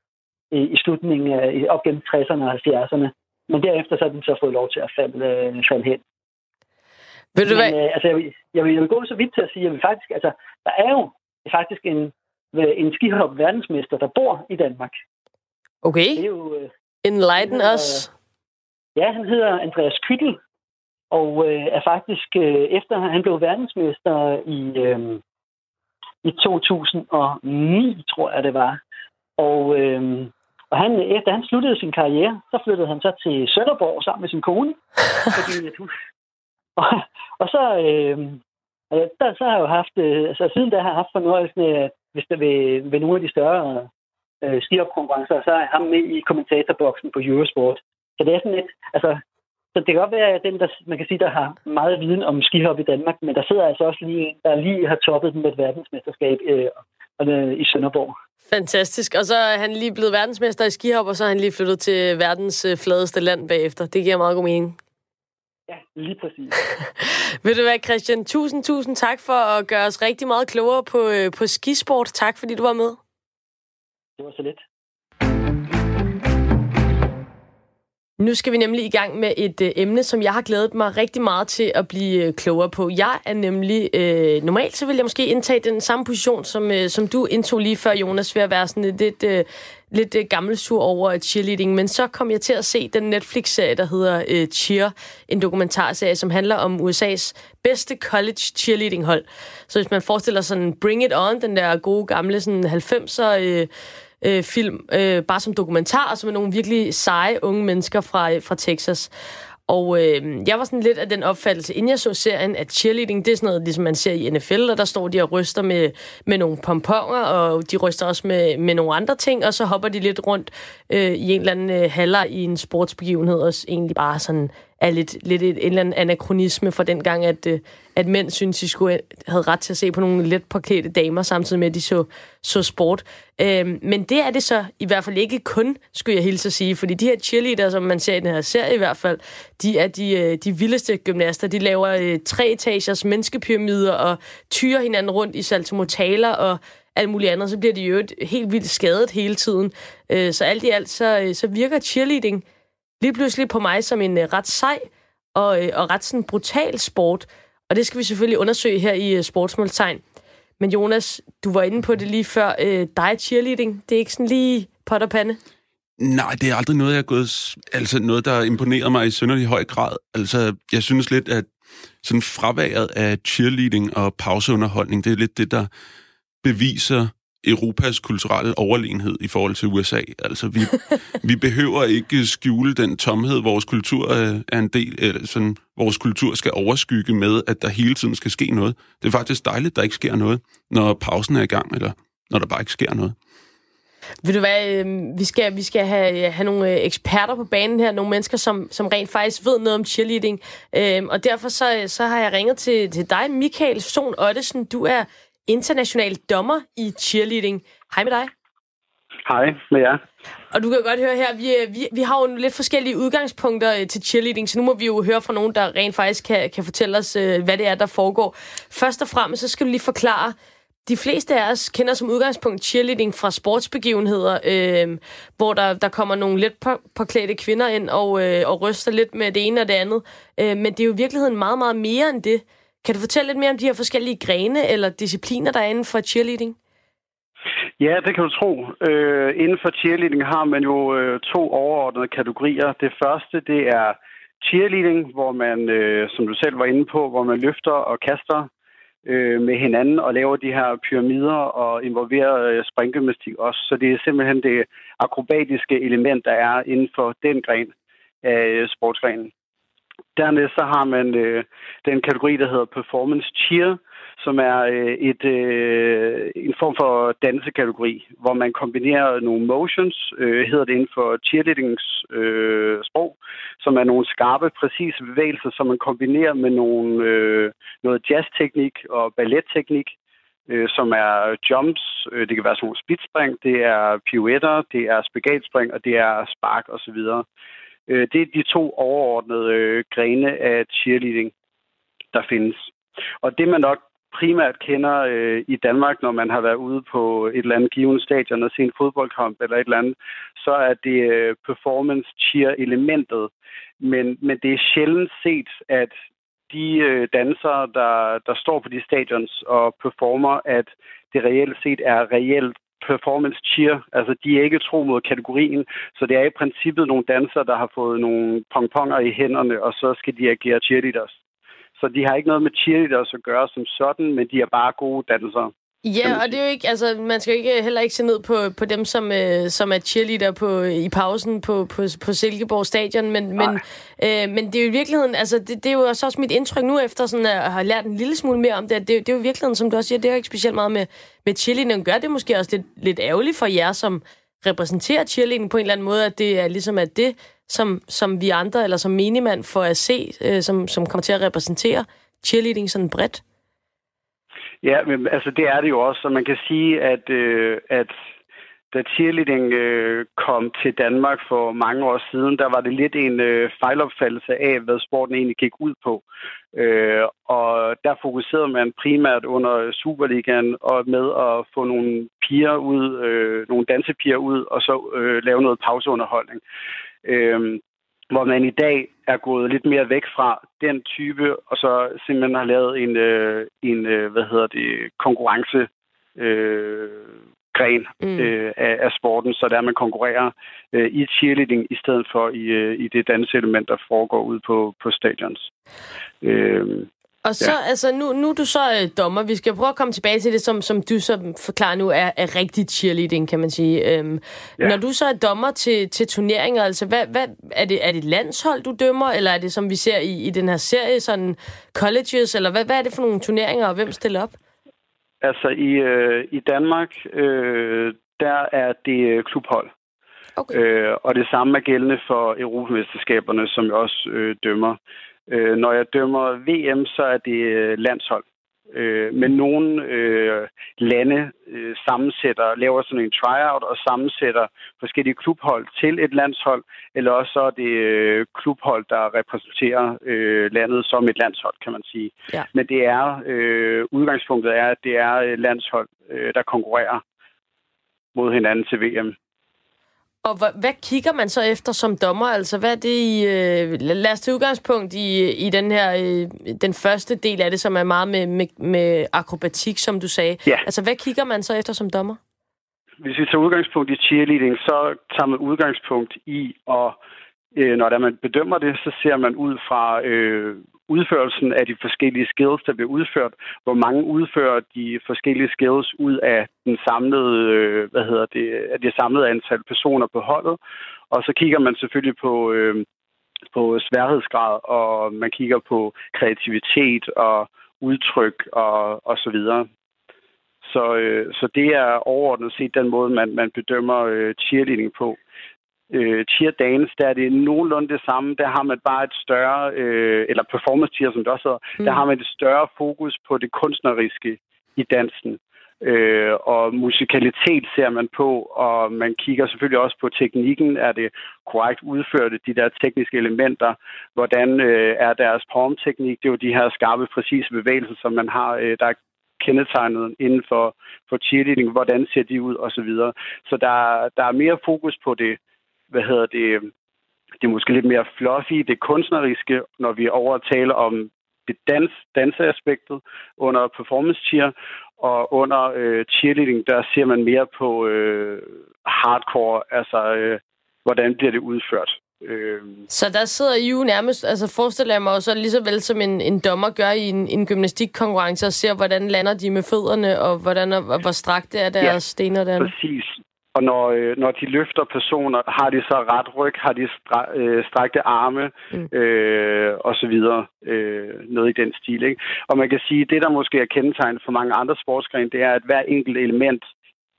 i, i slutningen af, op gennem 60'erne og 70'erne. Men derefter så har den så fået lov til at falde, øh, falde hen. Ved du? Men, øh, altså, jeg, vil, jeg, vil, jeg vil gå så vidt til at sige, at vi faktisk, altså, der er jo faktisk en, en skihop verdensmester, der bor i Danmark. Okay. Det er jo, øh, Enlighten hedder, os. Ja, han hedder Andreas Kyttel, og øh, er faktisk, øh, efter han blev verdensmester i, øh, i 2009, tror jeg det var. Og, øh, og han, efter han sluttede sin karriere, så flyttede han så til Sønderborg sammen med sin kone. fordi, at hun, og, og så, øh, der, så har jeg jo haft, øh, altså siden da har jeg haft fornøjelsen af, hvis der ved, ved nogle af de større øh, skihop-konkurrencer, og så er ham med i kommentatorboksen på Eurosport. Så det er sådan lidt, altså, så det kan godt være, at den, der, man kan sige, der har meget viden om skihop i Danmark, men der sidder altså også lige en, der lige har toppet den med et verdensmesterskab øh, øh, i Sønderborg. Fantastisk. Og så er han lige blevet verdensmester i skihop, og så er han lige flyttet til verdens øh, fladeste land bagefter. Det giver meget god mening. Ja, lige præcis. Ved du hvad, Christian? Tusind, tusind tak for at gøre os rigtig meget klogere på, øh, på skisport. Tak, fordi du var med. Det var så lidt. Nu skal vi nemlig i gang med et øh, emne, som jeg har glædet mig rigtig meget til at blive øh, klogere på. Jeg er nemlig, øh, normalt så vil jeg måske indtage den samme position, som, øh, som du indtog lige før, Jonas, ved at være sådan lidt, lidt, øh, lidt øh, gammelsur over øh, cheerleading. Men så kom jeg til at se den Netflix-serie, der hedder øh, Cheer, en dokumentarserie, som handler om USA's bedste college cheerleading-hold. Så hvis man forestiller sådan Bring It On, den der gode gamle sådan 90'er... Øh, øh, film, øh, bare som dokumentar, altså som er nogle virkelig seje unge mennesker fra, øh, fra Texas. Og øh, jeg var sådan lidt af den opfattelse, inden jeg så serien, at cheerleading, det er sådan noget, ligesom man ser i NFL, og der står de og ryster med, med nogle pomponger, og de ryster også med, med nogle andre ting, og så hopper de lidt rundt øh, i en eller anden øh, haller i en sportsbegivenhed, og egentlig bare sådan er lidt, lidt et, en eller anden anachronisme for den gang, at, øh, at mænd synes, de skulle øh, havde ret til at se på nogle let parkerede damer, samtidig med, at de så, så sport. Øhm, men det er det så i hvert fald ikke kun, skulle jeg hilse at sige, fordi de her cheerleader, som man ser i den her serie i hvert fald, de er de, øh, de vildeste gymnaster. De laver øh, tre etagers menneskepyramider og tyrer hinanden rundt i saltomotaler og alt muligt andet. Så bliver de jo helt vildt skadet hele tiden. Øh, så alt i alt, så, så virker cheerleading lige pludselig på mig som en øh, ret sej og, øh, og ret sådan brutal sport. Og det skal vi selvfølgelig undersøge her i øh, Sportsmålstegn. Men Jonas, du var inde på det lige før. Øh, dig cheerleading, det er ikke sådan lige pot og pande? Nej, det er aldrig noget, jeg er gået, altså noget, der imponerer mig i synderlig høj grad. Altså, jeg synes lidt, at sådan fraværet af cheerleading og pauseunderholdning, det er lidt det, der beviser Europas kulturelle overlegenhed i forhold til USA. Altså, vi, vi behøver ikke skjule den tomhed, vores kultur øh, er en del, eller sådan, vores kultur skal overskygge med, at der hele tiden skal ske noget. Det er faktisk dejligt, at der ikke sker noget, når pausen er i gang, eller når der bare ikke sker noget. Vil du hvad, øh, vi skal, vi skal have, øh, have nogle øh, eksperter på banen her, nogle mennesker, som, som rent faktisk ved noget om cheerleading. Øh, og derfor så, så har jeg ringet til, til dig, Michael Son Ottesen. Du er international dommer i cheerleading. Hej med dig. Hej med jer. Og du kan godt høre her, vi, vi, vi har jo lidt forskellige udgangspunkter øh, til cheerleading, så nu må vi jo høre fra nogen, der rent faktisk kan, kan fortælle os, øh, hvad det er, der foregår. Først og fremmest, så skal du lige forklare, de fleste af os kender som udgangspunkt cheerleading fra sportsbegivenheder, øh, hvor der, der kommer nogle lidt påklædte kvinder ind og, øh, og ryster lidt med det ene og det andet. Øh, men det er jo i virkeligheden meget, meget mere end det. Kan du fortælle lidt mere om de her forskellige grene eller discipliner, der er inden for cheerleading? Ja, det kan du tro. Øh, inden for cheerleading har man jo øh, to overordnede kategorier. Det første, det er cheerleading, hvor man, øh, som du selv var inde på, hvor man løfter og kaster øh, med hinanden og laver de her pyramider og involverer øh, springgymnastik også. Så det er simpelthen det akrobatiske element, der er inden for den gren af øh, sportsgrenen. Dernæst så har man øh, den kategori, der hedder Performance Cheer, som er øh, et, øh, en form for dansekategori, hvor man kombinerer nogle motions, øh, hedder det inden for cheerleadings øh, sprog, som er nogle skarpe, præcise bevægelser, som man kombinerer med nogle, øh, noget jazzteknik og balletteknik, øh, som er jumps, øh, det kan være sådan nogle splitspring, det er pirouetter, det er spagatspring, og det er spark osv. Øh, det er de to overordnede øh, grene af cheerleading, der findes. Og det man nok primært kender øh, i Danmark, når man har været ude på et eller andet givet stadion og set en fodboldkamp eller et eller andet, så er det øh, performance cheer elementet. Men, men det er sjældent set, at de øh, dansere, der, der står på de stadions og performer, at det reelt set er reelt performance cheer. Altså, de er ikke tro mod kategorien, så det er i princippet nogle dansere, der har fået nogle pongponger i hænderne, og så skal de agere cheerleaders. Så de har ikke noget med cheerleaders at gøre som sådan, men de er bare gode dansere. Ja, og det er jo ikke, altså, man skal jo ikke, heller ikke se ned på, på dem, som, øh, som er cheerleader på, i pausen på, på, på Silkeborg Stadion, men, men, øh, men det er jo i virkeligheden, altså, det, det er jo også, også mit indtryk nu, efter sådan at have lært en lille smule mere om det, det, det er jo i virkeligheden, som du også siger, det er jo ikke specielt meget med, med cheerleading. Gør det måske også lidt, lidt ærgerligt for jer, som repræsenterer cheerleading på en eller anden måde, at det er ligesom at det, som, som vi andre, eller som minimand får at se, øh, som, som kommer til at repræsentere cheerleading sådan bredt? Ja, men altså det er det jo også, så man kan sige, at, øh, at da cheerleading øh, kom til Danmark for mange år siden, der var det lidt en øh, fejlopfattelse af, hvad sporten egentlig gik ud på. Øh, og der fokuserede man primært under Superligaen og med at få nogle piger ud, øh, nogle dansepiger ud, og så øh, lave noget pauseunderholdning. Øh, hvor man i dag er gået lidt mere væk fra den type, og så simpelthen har lavet en, øh, en øh, hvad hedder det, konkurrence øh, gren mm. øh, af, af sporten, så der man konkurrerer øh, i cheerleading i stedet for i, øh, i det danseelement, der foregår ud på, på stadions. Øh, og så, ja. altså, nu, nu er du så øh, dommer. Vi skal prøve at komme tilbage til det, som, som du så forklarer nu, er, er rigtig cheerleading, kan man sige. Øhm, ja. Når du så er dommer til, til turneringer, altså, hvad, hvad, er, det, er det landshold, du dømmer, eller er det, som vi ser i, i den her serie, sådan colleges, eller hvad, hvad er det for nogle turneringer, og hvem stiller op? Altså, i, øh, i Danmark, øh, der er det klubhold. Okay. Øh, og det samme er gældende for Europamesterskaberne, som jeg også øh, dømmer. Øh, når jeg dømmer VM, så er det øh, landshold. Øh, men nogle øh, lande øh, sammensætter, laver sådan en tryout og sammensætter forskellige klubhold til et landshold, eller også så er det øh, klubhold, der repræsenterer øh, landet som et landshold, kan man sige. Ja. Men det er øh, udgangspunktet er, at det er landshold, øh, der konkurrerer mod hinanden til VM. Og hvad, hvad kigger man så efter som dommer? Altså, hvad er det i... Øh, lad os tage udgangspunkt i, i den her... Øh, den første del af det, som er meget med, med, med akrobatik, som du sagde. Ja. Altså, hvad kigger man så efter som dommer? Hvis vi tager udgangspunkt i cheerleading, så tager man udgangspunkt i, og øh, når der man bedømmer det, så ser man ud fra øh, udførelsen af de forskellige skills, der bliver udført. Hvor mange udfører de forskellige skills ud af den samlede, øh, hvad hedder det, af det samlede antal personer på holdet. Og så kigger man selvfølgelig på, øh, på sværhedsgrad, og man kigger på kreativitet og udtryk og, og så videre. Så, øh, så det er overordnet set den måde, man, man bedømmer øh, cheerleading på øh, tier dance, der er det nogenlunde det samme. Der har man bare et større, øh, eller performance tier, som det også hedder, mm. der har man et større fokus på det kunstneriske i dansen. Øh, og musikalitet ser man på, og man kigger selvfølgelig også på teknikken. Er det korrekt udført, de der tekniske elementer? Hvordan øh, er deres formteknik? Det er jo de her skarpe, præcise bevægelser, som man har, øh, der er kendetegnet inden for, for cheerleading. Hvordan ser de ud, og så videre. Så der, der er mere fokus på det hvad hedder det, det er måske lidt mere fluffy, det kunstneriske, når vi overtaler om det dans, danseaspektet under performance cheer, og under øh, cheerleading, der ser man mere på øh, hardcore, altså øh, hvordan bliver det udført. Øh. Så der sidder I jo nærmest, altså forestiller jeg mig også lige så vel som en, en dommer gør i en, en gymnastikkonkurrence og ser, hvordan lander de med fødderne, og hvordan og, hvor strakte er deres ja, stener der. præcis. Og når, øh, når de løfter personer, har de så ret ryg, har de stra, øh, strækte arme mm. øh, og så videre. Øh, noget i den stil. Ikke? Og man kan sige, det der måske er kendetegnet for mange andre sportsgrene, det er, at hver enkelt element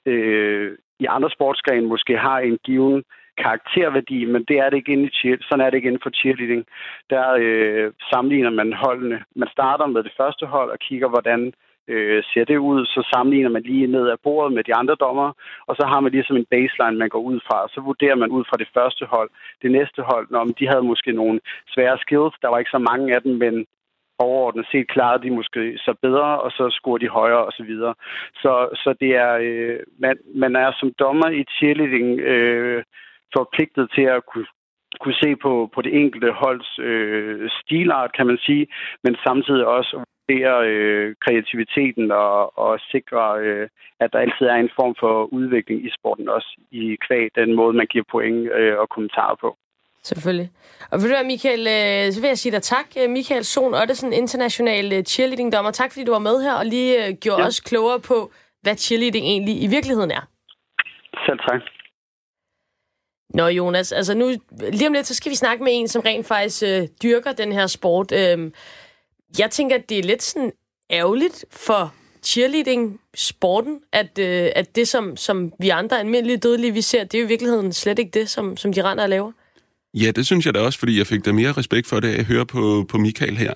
øh, i andre sportsgrene måske har en given karakterværdi, men det er det ikke inde i cheer, sådan er det ikke inden for cheerleading. Der øh, sammenligner man holdene. Man starter med det første hold og kigger, hvordan øh, øh, ser det ud, så sammenligner man lige ned ad bordet med de andre dommer, og så har man ligesom en baseline, man går ud fra, og så vurderer man ud fra det første hold. Det næste hold, når de havde måske nogle svære skills, der var ikke så mange af dem, men overordnet set klarede de måske så bedre, og så scorer de højere og så videre. Så, så det er, øh, man, man er som dommer i cheerleading øh, forpligtet til at kunne kunne se på, på det enkelte holds øh, stilart, kan man sige, men samtidig også vurdere øh, kreativiteten og, og sikre, øh, at der altid er en form for udvikling i sporten, også i kvæg den måde, man giver point øh, og kommentarer på. Selvfølgelig. Og vil du være, Michael, øh, så vil jeg sige dig tak. Øh, Michael Sohn Ottesen, international øh, cheerleading-dommer. Tak, fordi du var med her og lige gjorde ja. os klogere på, hvad cheerleading egentlig i virkeligheden er. Selv tak. Nå, Jonas, altså nu, lige om lidt, så skal vi snakke med en, som rent faktisk øh, dyrker den her sport. Øh, jeg tænker, at det er lidt sådan ærgerligt for cheerleading-sporten, at, øh, at det, som, som vi andre almindelige dødelige, vi ser, det er jo i virkeligheden slet ikke det, som, som de render og laver. Ja, det synes jeg da også, fordi jeg fik da mere respekt for det, at høre på, på Michael her.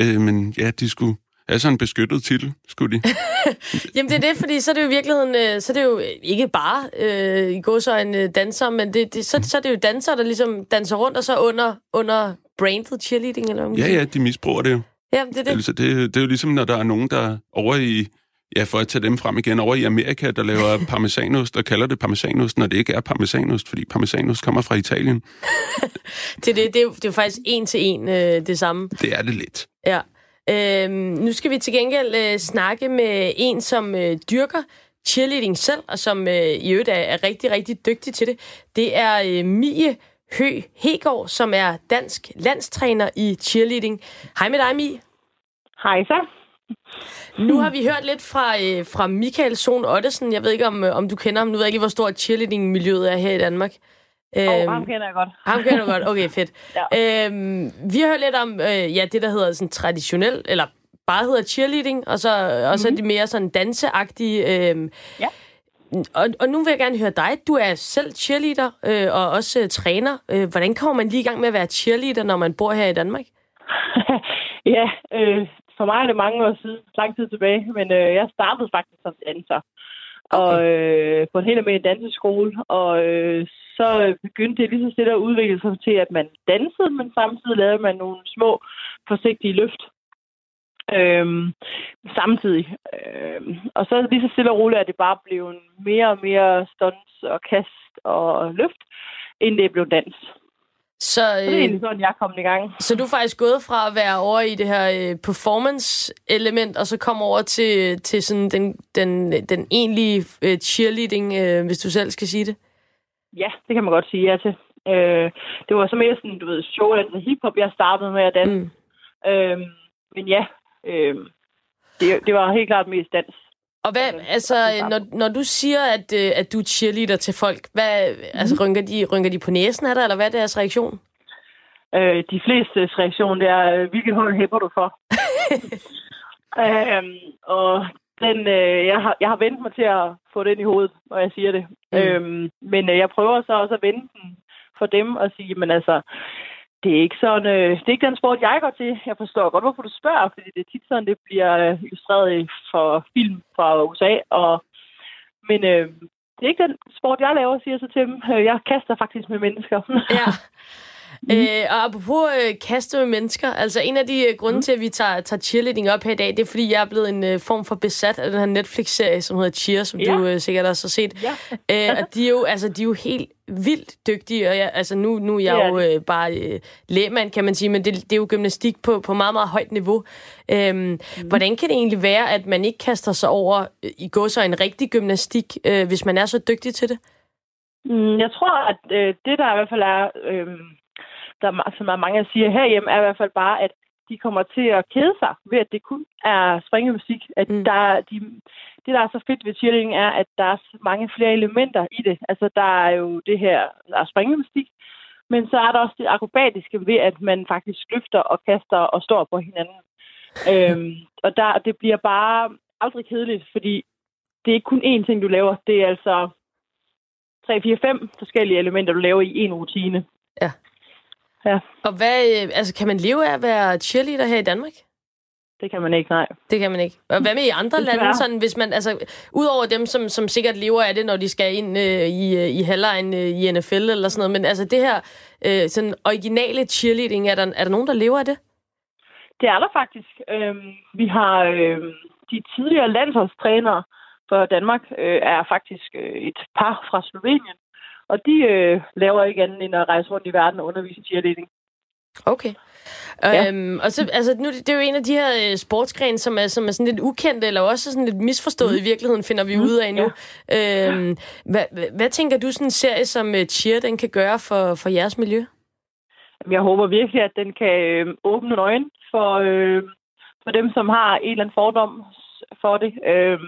Øh, men ja, de skulle Altså en beskyttet titel, skulle de? Jamen det er det, fordi så er det jo i virkeligheden, øh, så er det jo ikke bare øh, i går så en øh, danser, men det, det, så, så er det jo danser, der ligesom danser rundt, og så under, under branded cheerleading, eller hvad Ja, ja, de misbruger det jo. Ja, det er det. Altså, det, det er jo ligesom, når der er nogen, der over i, ja, for at tage dem frem igen, over i Amerika, der laver parmesanost, og kalder det parmesanost, når det ikke er parmesanost, fordi parmesanost kommer fra Italien. det, det, det, er det er jo faktisk en til en øh, det samme. Det er det lidt. Ja. Øhm, nu skal vi til gengæld øh, snakke med en, som øh, dyrker cheerleading selv, og som øh, i øvrigt er, er rigtig, rigtig dygtig til det. Det er øh, Mie Hø Hegård, som er dansk landstræner i cheerleading. Hej med dig, Mie. Hej så. Nu har vi hørt lidt fra, øh, fra Michael Sohn Ottesen. Jeg ved ikke, om, øh, om du kender ham. Nu ved jeg ikke, hvor stort cheerleading-miljøet er her i Danmark. Øhm, oh, ham kender jeg godt. Ham kender du godt, okay, fedt. ja. øhm, vi har hørt lidt om øh, ja, det, der hedder sådan traditionel, eller bare hedder cheerleading, og så, og så mm-hmm. de mere sådan danseagtige. Øh, ja. Og, og nu vil jeg gerne høre dig. Du er selv cheerleader øh, og også øh, træner. Øh, hvordan kommer man lige i gang med at være cheerleader, når man bor her i Danmark? ja, øh, for mig er det mange år siden, lang tid tilbage, men øh, jeg startede faktisk som danser. Okay. Og øh, på en helt almindelig danseskole, og øh, så begyndte det lige så stille at udvikle sig til, at man dansede, men samtidig lavede man nogle små, forsigtige løft. Øhm, samtidig. Øhm, og så lige så stille og roligt, at det bare blev mere og mere stunts og kast og løft, inden det blev dans. Så, øh, så det er øh, egentlig sådan, jeg er kommet i gang. Så du er faktisk gået fra at være over i det her øh, performance-element, og så kom over til, til sådan den, den, den egentlige øh, cheerleading, øh, hvis du selv skal sige det? Ja, det kan man godt sige ja til. Øh, det var så mere sådan, du ved, show og hiphop, jeg startede med at danse. Mm. Øh, men ja, øh, det, det var helt klart mest dans. Og hvad, altså, når, når du siger, at, øh, at du er cheerleader til folk, hvad, mm. altså, rynker de, rynker de på næsen af dig, eller hvad er deres reaktion? Øh, de fleste reaktion, det er, øh, hvilket hold hæpper du for? øhm, og den, øh, jeg, har, jeg har vendt mig til at få den i hovedet, når jeg siger det. Mm. Øhm, men øh, jeg prøver så også at vende den for dem og sige, men altså, det er ikke sådan, øh, det er ikke den sport, jeg går til. Jeg forstår godt, hvorfor du spørger, fordi det er tit sådan, det bliver øh, illustreret for film fra USA. Og, men øh, det er ikke den sport, jeg laver, siger så til dem. Øh, jeg kaster faktisk med mennesker. ja. Mm. Øh, og apropos øh, kaste med mennesker, altså en af de øh, grunde mm. til, at vi tager, tager cheerleading op her i dag, det er, fordi jeg er blevet en øh, form for besat af den her Netflix-serie, som hedder Cheer, som ja. du øh, sikkert også har set. Ja. øh, og de er, jo, altså, de er jo helt vildt dygtige, og jeg, altså, nu, nu er jeg ja. jo øh, bare øh, lægmand, kan man sige, men det, det er jo gymnastik på, på meget, meget højt niveau. Øhm, mm. Hvordan kan det egentlig være, at man ikke kaster sig over øh, i går så en rigtig gymnastik, øh, hvis man er så dygtig til det? Mm, jeg tror, at øh, det der i hvert fald er... Øh der, som er mange siger herhjemme, er i hvert fald bare, at de kommer til at kede sig ved, at det kun er springemusik. At mm. der, de, det, der er så fedt ved cheerleading, er, at der er mange flere elementer i det. Altså, der er jo det her, der er springemusik, men så er der også det akrobatiske ved, at man faktisk løfter og kaster og står på hinanden. øhm, og der, det bliver bare aldrig kedeligt, fordi det er ikke kun én ting, du laver. Det er altså 3, 4, 5 forskellige elementer, du laver i en rutine. Ja. Ja. Og hvad, øh, altså, kan man leve af at være cheerleader her i Danmark? Det kan man ikke, nej. Det kan man ikke. Og hvad med i andre det lande? Sådan, hvis man, altså, udover dem, som, som sikkert lever af det, når de skal ind øh, i, øh, i halvlejen øh, i NFL eller sådan noget. Men altså det her øh, sådan originale cheerleading, er der, er der nogen, der lever af det? Det er der faktisk. Øhm, vi har øh, de tidligere landsholdstrænere for Danmark, øh, er faktisk øh, et par fra Slovenien, og de øh, laver ikke andet end at rejse rundt i verden og undervise cheerleading. Okay. Ja. Øhm, og så, altså, nu, det er jo en af de her øh, sportsgrene, som er, som er sådan lidt ukendte, eller også sådan lidt misforstået mm. i virkeligheden, finder vi mm. ud af nu. Ja. Øhm, hvad, hvad, hvad tænker du, sådan en serie som uh, Cheer, den kan gøre for, for jeres miljø? Jeg håber virkelig, at den kan øh, åbne øjne for, øh, for dem, som har en eller anden fordom for det. Øh,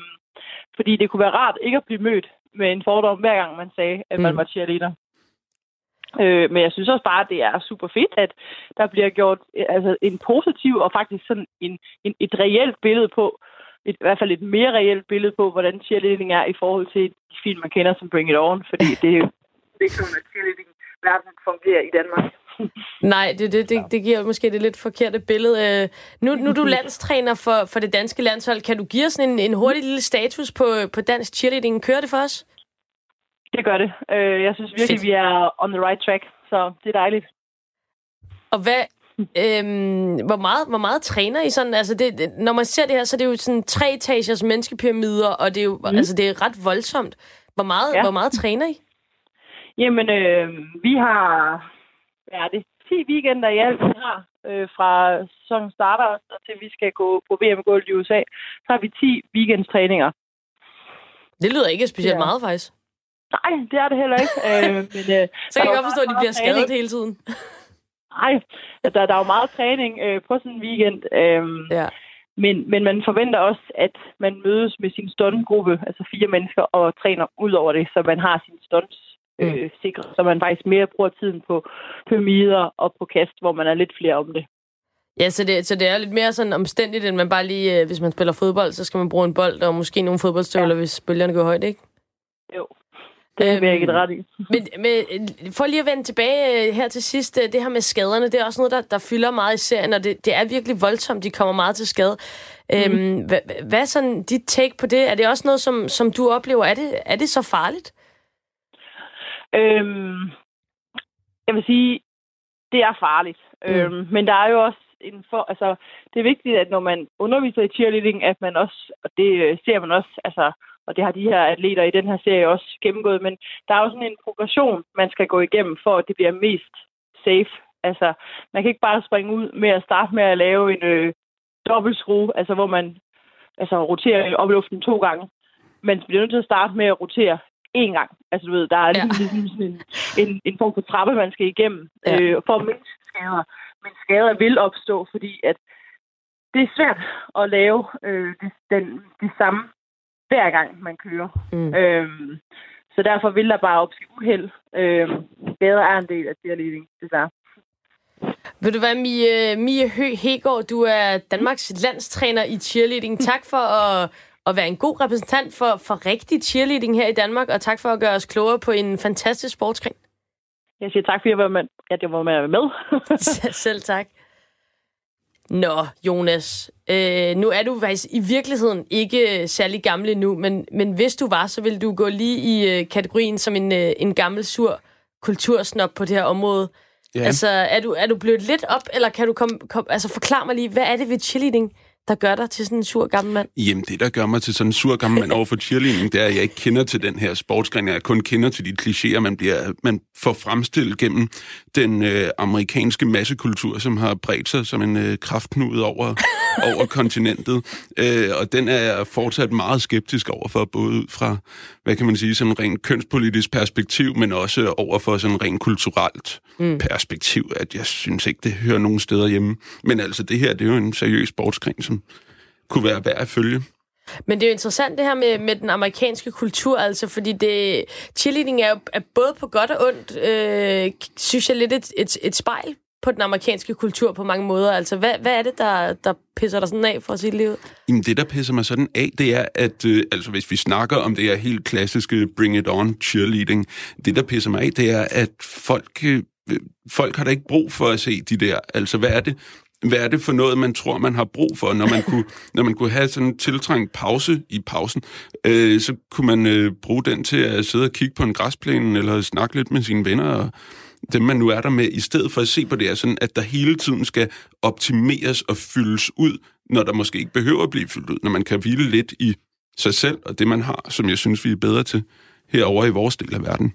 fordi det kunne være rart ikke at blive mødt med en fordom, hver gang man sagde, at man mm. var cheerleader. Øh, men jeg synes også bare, at det er super fedt, at der bliver gjort altså, en positiv og faktisk sådan en, en, et reelt billede på, et, i hvert fald et mere reelt billede på, hvordan cheerleading er i forhold til de film, man kender som Bring It On, fordi det er jo ikke sådan, at cheerleading verden fungerer i Danmark. Nej, det, det, det, det giver måske det lidt forkerte billede. Øh, nu, nu er du landstræner for, for det danske landshold. Kan du give os en, en hurtig lille status på, på dansk cheerleading? Kører det for os? Det gør det. Øh, jeg synes virkelig, Fedt. vi er on the right track, så det er dejligt. Og hvad, Øhm, hvor, meget, hvor meget træner I sådan? Altså det, det, når man ser det her, så er det jo sådan tre etagers menneskepyramider, og det er jo mm. altså, det er ret voldsomt. Hvor meget, ja. hvor meget træner I? Jamen, øh, vi har hvad er det, 10 weekender i alt, har, øh, fra sæsonen starter og til vi skal gå på VM-gulv i USA. Så har vi 10 weekendstræninger. Det lyder ikke specielt ja. meget, faktisk. Nej, det er det heller ikke. øh, men, øh, så kan jeg godt forstå, at de bliver skadet træning. hele tiden. Nej, der, der er jo meget træning øh, på sådan en weekend. Øh, ja. Men, men man forventer også, at man mødes med sin stuntgruppe, altså fire mennesker, og træner ud over det, så man har sin stunts. Øh, sikret, så man faktisk mere bruger tiden på pyramider og på kast, hvor man er lidt flere om det. Ja, så det, så det er lidt mere sådan omstændigt, end man bare lige, øh, hvis man spiller fodbold, så skal man bruge en bold og måske nogle fodboldstøvler, ja. hvis bølgerne går højt, ikke? Jo, det vil jeg ikke ret i. Men, men for lige at vende tilbage øh, her til sidst, øh, det her med skaderne, det er også noget, der, der fylder meget i serien, og det, det er virkelig voldsomt, de kommer meget til skade. Mm. Øhm, hvad, hvad er sådan dit take på det? Er det også noget, som, som du oplever? Er det, er det så farligt? Øhm, jeg vil sige, det er farligt. Mm. Øhm, men der er jo også en for, altså, det er vigtigt, at når man underviser i cheerleading, at man også, og det øh, ser man også, altså, og det har de her atleter i den her serie også gennemgået, men der er jo sådan en progression, man skal gå igennem, for at det bliver mest safe. Altså, man kan ikke bare springe ud med at starte med at lave en øh, dobbeltskrue, altså hvor man altså, roterer i luften to gange. Man bliver nødt til at starte med at rotere én gang. Altså, du ved, der er ja. ligesom sådan en, en, en form for trappe, man skal igennem ja. øh, for at mindske skader. Men skader vil opstå, fordi at det er svært at lave øh, det, den, de samme hver gang, man kører. Mm. Øhm, så derfor vil der bare opstå uheld. Øhm, bedre er en del af cheerleading, desværre. Vil du være Mie, Mie Hø Hegård? Du er Danmarks landstræner i cheerleading. Tak for at, at være en god repræsentant for, for rigtig cheerleading her i Danmark, og tak for at gøre os klogere på en fantastisk sportsgren. Jeg siger tak, fordi jeg var med, at jeg var med. Selv tak. Nå, Jonas. Øh, nu er du faktisk i virkeligheden ikke særlig gammel nu, men, men hvis du var, så ville du gå lige i øh, kategorien som en, øh, en gammel sur kultursnop på det her område. Ja. Altså, er du, er du blevet lidt op, eller kan du komme, kom, altså forklare mig lige, hvad er det ved cheerleading, der gør dig til sådan en sur gammel mand? Jamen, det, der gør mig til sådan en sur gammel mand over for cheerleading, det er, at jeg ikke kender til den her sportsgren. Jeg kun kender til de klichéer, man, bliver, man får fremstillet gennem den øh, amerikanske massekultur, som har bredt sig som en øh, kraftknud over, over kontinentet. Øh, og den er jeg fortsat meget skeptisk over for, både ud fra, hvad kan man sige, sådan en rent kønspolitisk perspektiv, men også over for sådan en rent kulturelt mm. perspektiv, at jeg synes ikke, det hører nogen steder hjemme. Men altså, det her, det er jo en seriøs sportsgren, som kunne være værd at følge. Men det er jo interessant det her med, med den amerikanske kultur, altså, fordi det, cheerleading er jo er både på godt og ondt, øh, synes jeg lidt et, et, et spejl på den amerikanske kultur på mange måder. Altså, hvad, hvad er det, der, der pisser dig sådan af for sit liv? Jamen, det, der pisser mig sådan af, det er, at øh, altså, hvis vi snakker om det her helt klassiske bring it on cheerleading, det, der pisser mig af, det er, at folk, øh, folk har da ikke brug for at se de der. Altså, hvad er det? Hvad er det for noget, man tror, man har brug for, når man kunne, når man kunne have sådan en tiltrængt pause i pausen, øh, så kunne man øh, bruge den til at sidde og kigge på en græsplæne, eller snakke lidt med sine venner, og dem man nu er der med, i stedet for at se på det er sådan, at der hele tiden skal optimeres og fyldes ud, når der måske ikke behøver at blive fyldt ud, når man kan hvile lidt i sig selv og det, man har, som jeg synes, vi er bedre til herover i vores del af verden.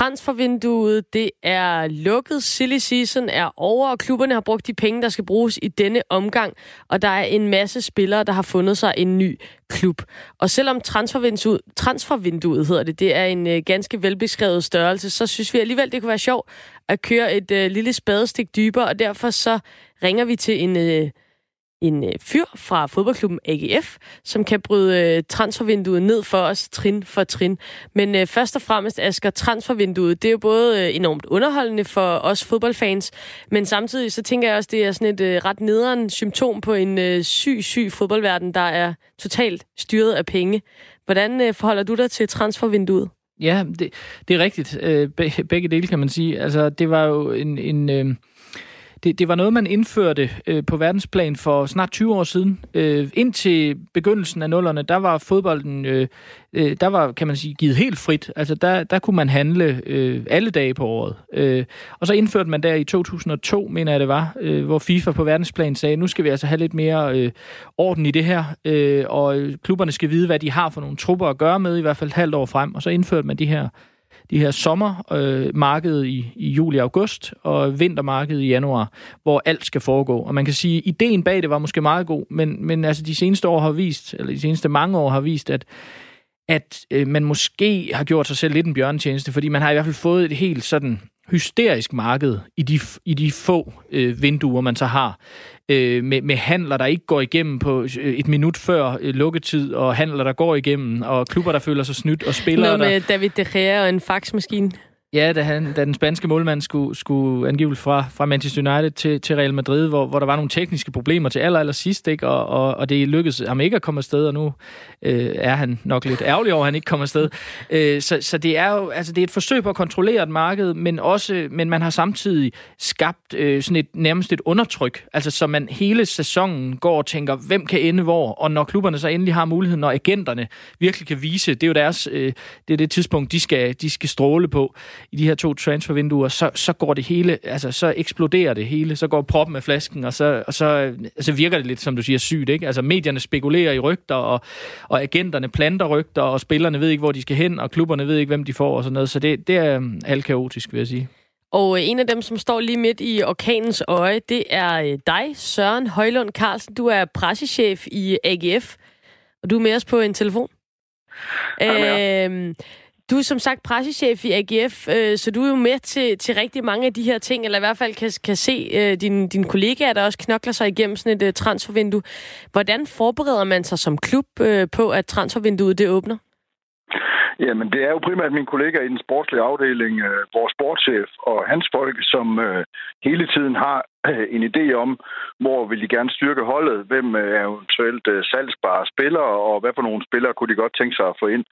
Transfervinduet, det er lukket. Silly season er over, og klubberne har brugt de penge, der skal bruges i denne omgang. Og der er en masse spillere, der har fundet sig en ny klub. Og selvom transfervinduet, transfervinduet hedder det, det er en øh, ganske velbeskrevet størrelse, så synes vi alligevel, det kunne være sjovt at køre et øh, lille spadestik dybere, og derfor så ringer vi til en... Øh, en øh, fyr fra fodboldklubben AGF, som kan bryde øh, transfervinduet ned for os trin for trin. Men øh, først og fremmest, Asger, transfervinduet, det er jo både øh, enormt underholdende for os fodboldfans, men samtidig så tænker jeg også, det er sådan et øh, ret nederen symptom på en øh, syg, syg fodboldverden, der er totalt styret af penge. Hvordan øh, forholder du dig til transfervinduet? Ja, det, det er rigtigt. Øh, begge dele kan man sige. Altså, det var jo en... en øh det, det var noget, man indførte øh, på verdensplan for snart 20 år siden. Øh, indtil begyndelsen af nullerne, der var fodbolden, øh, øh, der var, kan man sige, givet helt frit. Altså, der, der kunne man handle øh, alle dage på året. Øh, og så indførte man der i 2002, mener jeg det var, øh, hvor FIFA på verdensplan sagde, nu skal vi altså have lidt mere øh, orden i det her, øh, og klubberne skal vide, hvad de har for nogle trupper at gøre med, i hvert fald et halvt år frem. Og så indførte man de her de her sommermarked øh, i, i juli og august, og vintermarkedet i januar, hvor alt skal foregå. Og man kan sige, at ideen bag det var måske meget god, men, men altså de seneste år har vist, eller de seneste mange år har vist, at at øh, man måske har gjort sig selv lidt en bjørnetjeneste, fordi man har i hvert fald fået et helt sådan hysterisk marked i de, i de få øh, vinduer, man så har. Øh, med, med handler, der ikke går igennem på øh, et minut før øh, lukketid, og handler, der går igennem, og klubber, der føler sig snydt, og spillere, Noget med der... David De Gea og en faxmaskine. Ja, da, han, da den spanske målmand skulle, skulle angiveligt fra, fra Manchester United til, til Real Madrid, hvor, hvor der var nogle tekniske problemer til aller, aller sidst, ikke? Og, og, og det lykkedes ham ikke at komme afsted, og nu øh, er han nok lidt ærgerlig over, at han ikke kommer afsted. Øh, så, så det er jo altså, det er et forsøg på at kontrollere et marked, men, også, men man har samtidig skabt øh, sådan et nærmest et undertryk, altså så man hele sæsonen går og tænker, hvem kan ende hvor, og når klubberne så endelig har muligheden, når agenterne virkelig kan vise, det er jo deres, øh, det er det tidspunkt, de skal, de skal stråle på, i de her to transfervinduer, så, så går det hele, altså så eksploderer det hele, så går proppen af flasken, og så, og så altså virker det lidt, som du siger, sygt, ikke? Altså medierne spekulerer i rygter, og, og agenterne planter rygter, og spillerne ved ikke, hvor de skal hen, og klubberne ved ikke, hvem de får, og sådan noget, så det, det er um, alt kaotisk, vil jeg sige. Og øh, en af dem, som står lige midt i orkanens øje, det er øh, dig, Søren Højlund Carlsen. Du er pressechef i AGF, og du er med os på en telefon. Øh, du er som sagt pressechef i AGF, øh, så du er jo med til, til rigtig mange af de her ting, eller i hvert fald kan, kan se øh, dine din kollegaer, der også knokler sig igennem sådan et øh, transfervindue. Hvordan forbereder man sig som klub øh, på, at transfervinduet det åbner? Jamen, det er jo primært min kollega i den sportslige afdeling, øh, vores sportschef og hans folk, som øh, hele tiden har en idé om, hvor vil de gerne styrke holdet, hvem er eventuelt øh, salgsbare spillere, og hvad for nogle spillere kunne de godt tænke sig at få ind.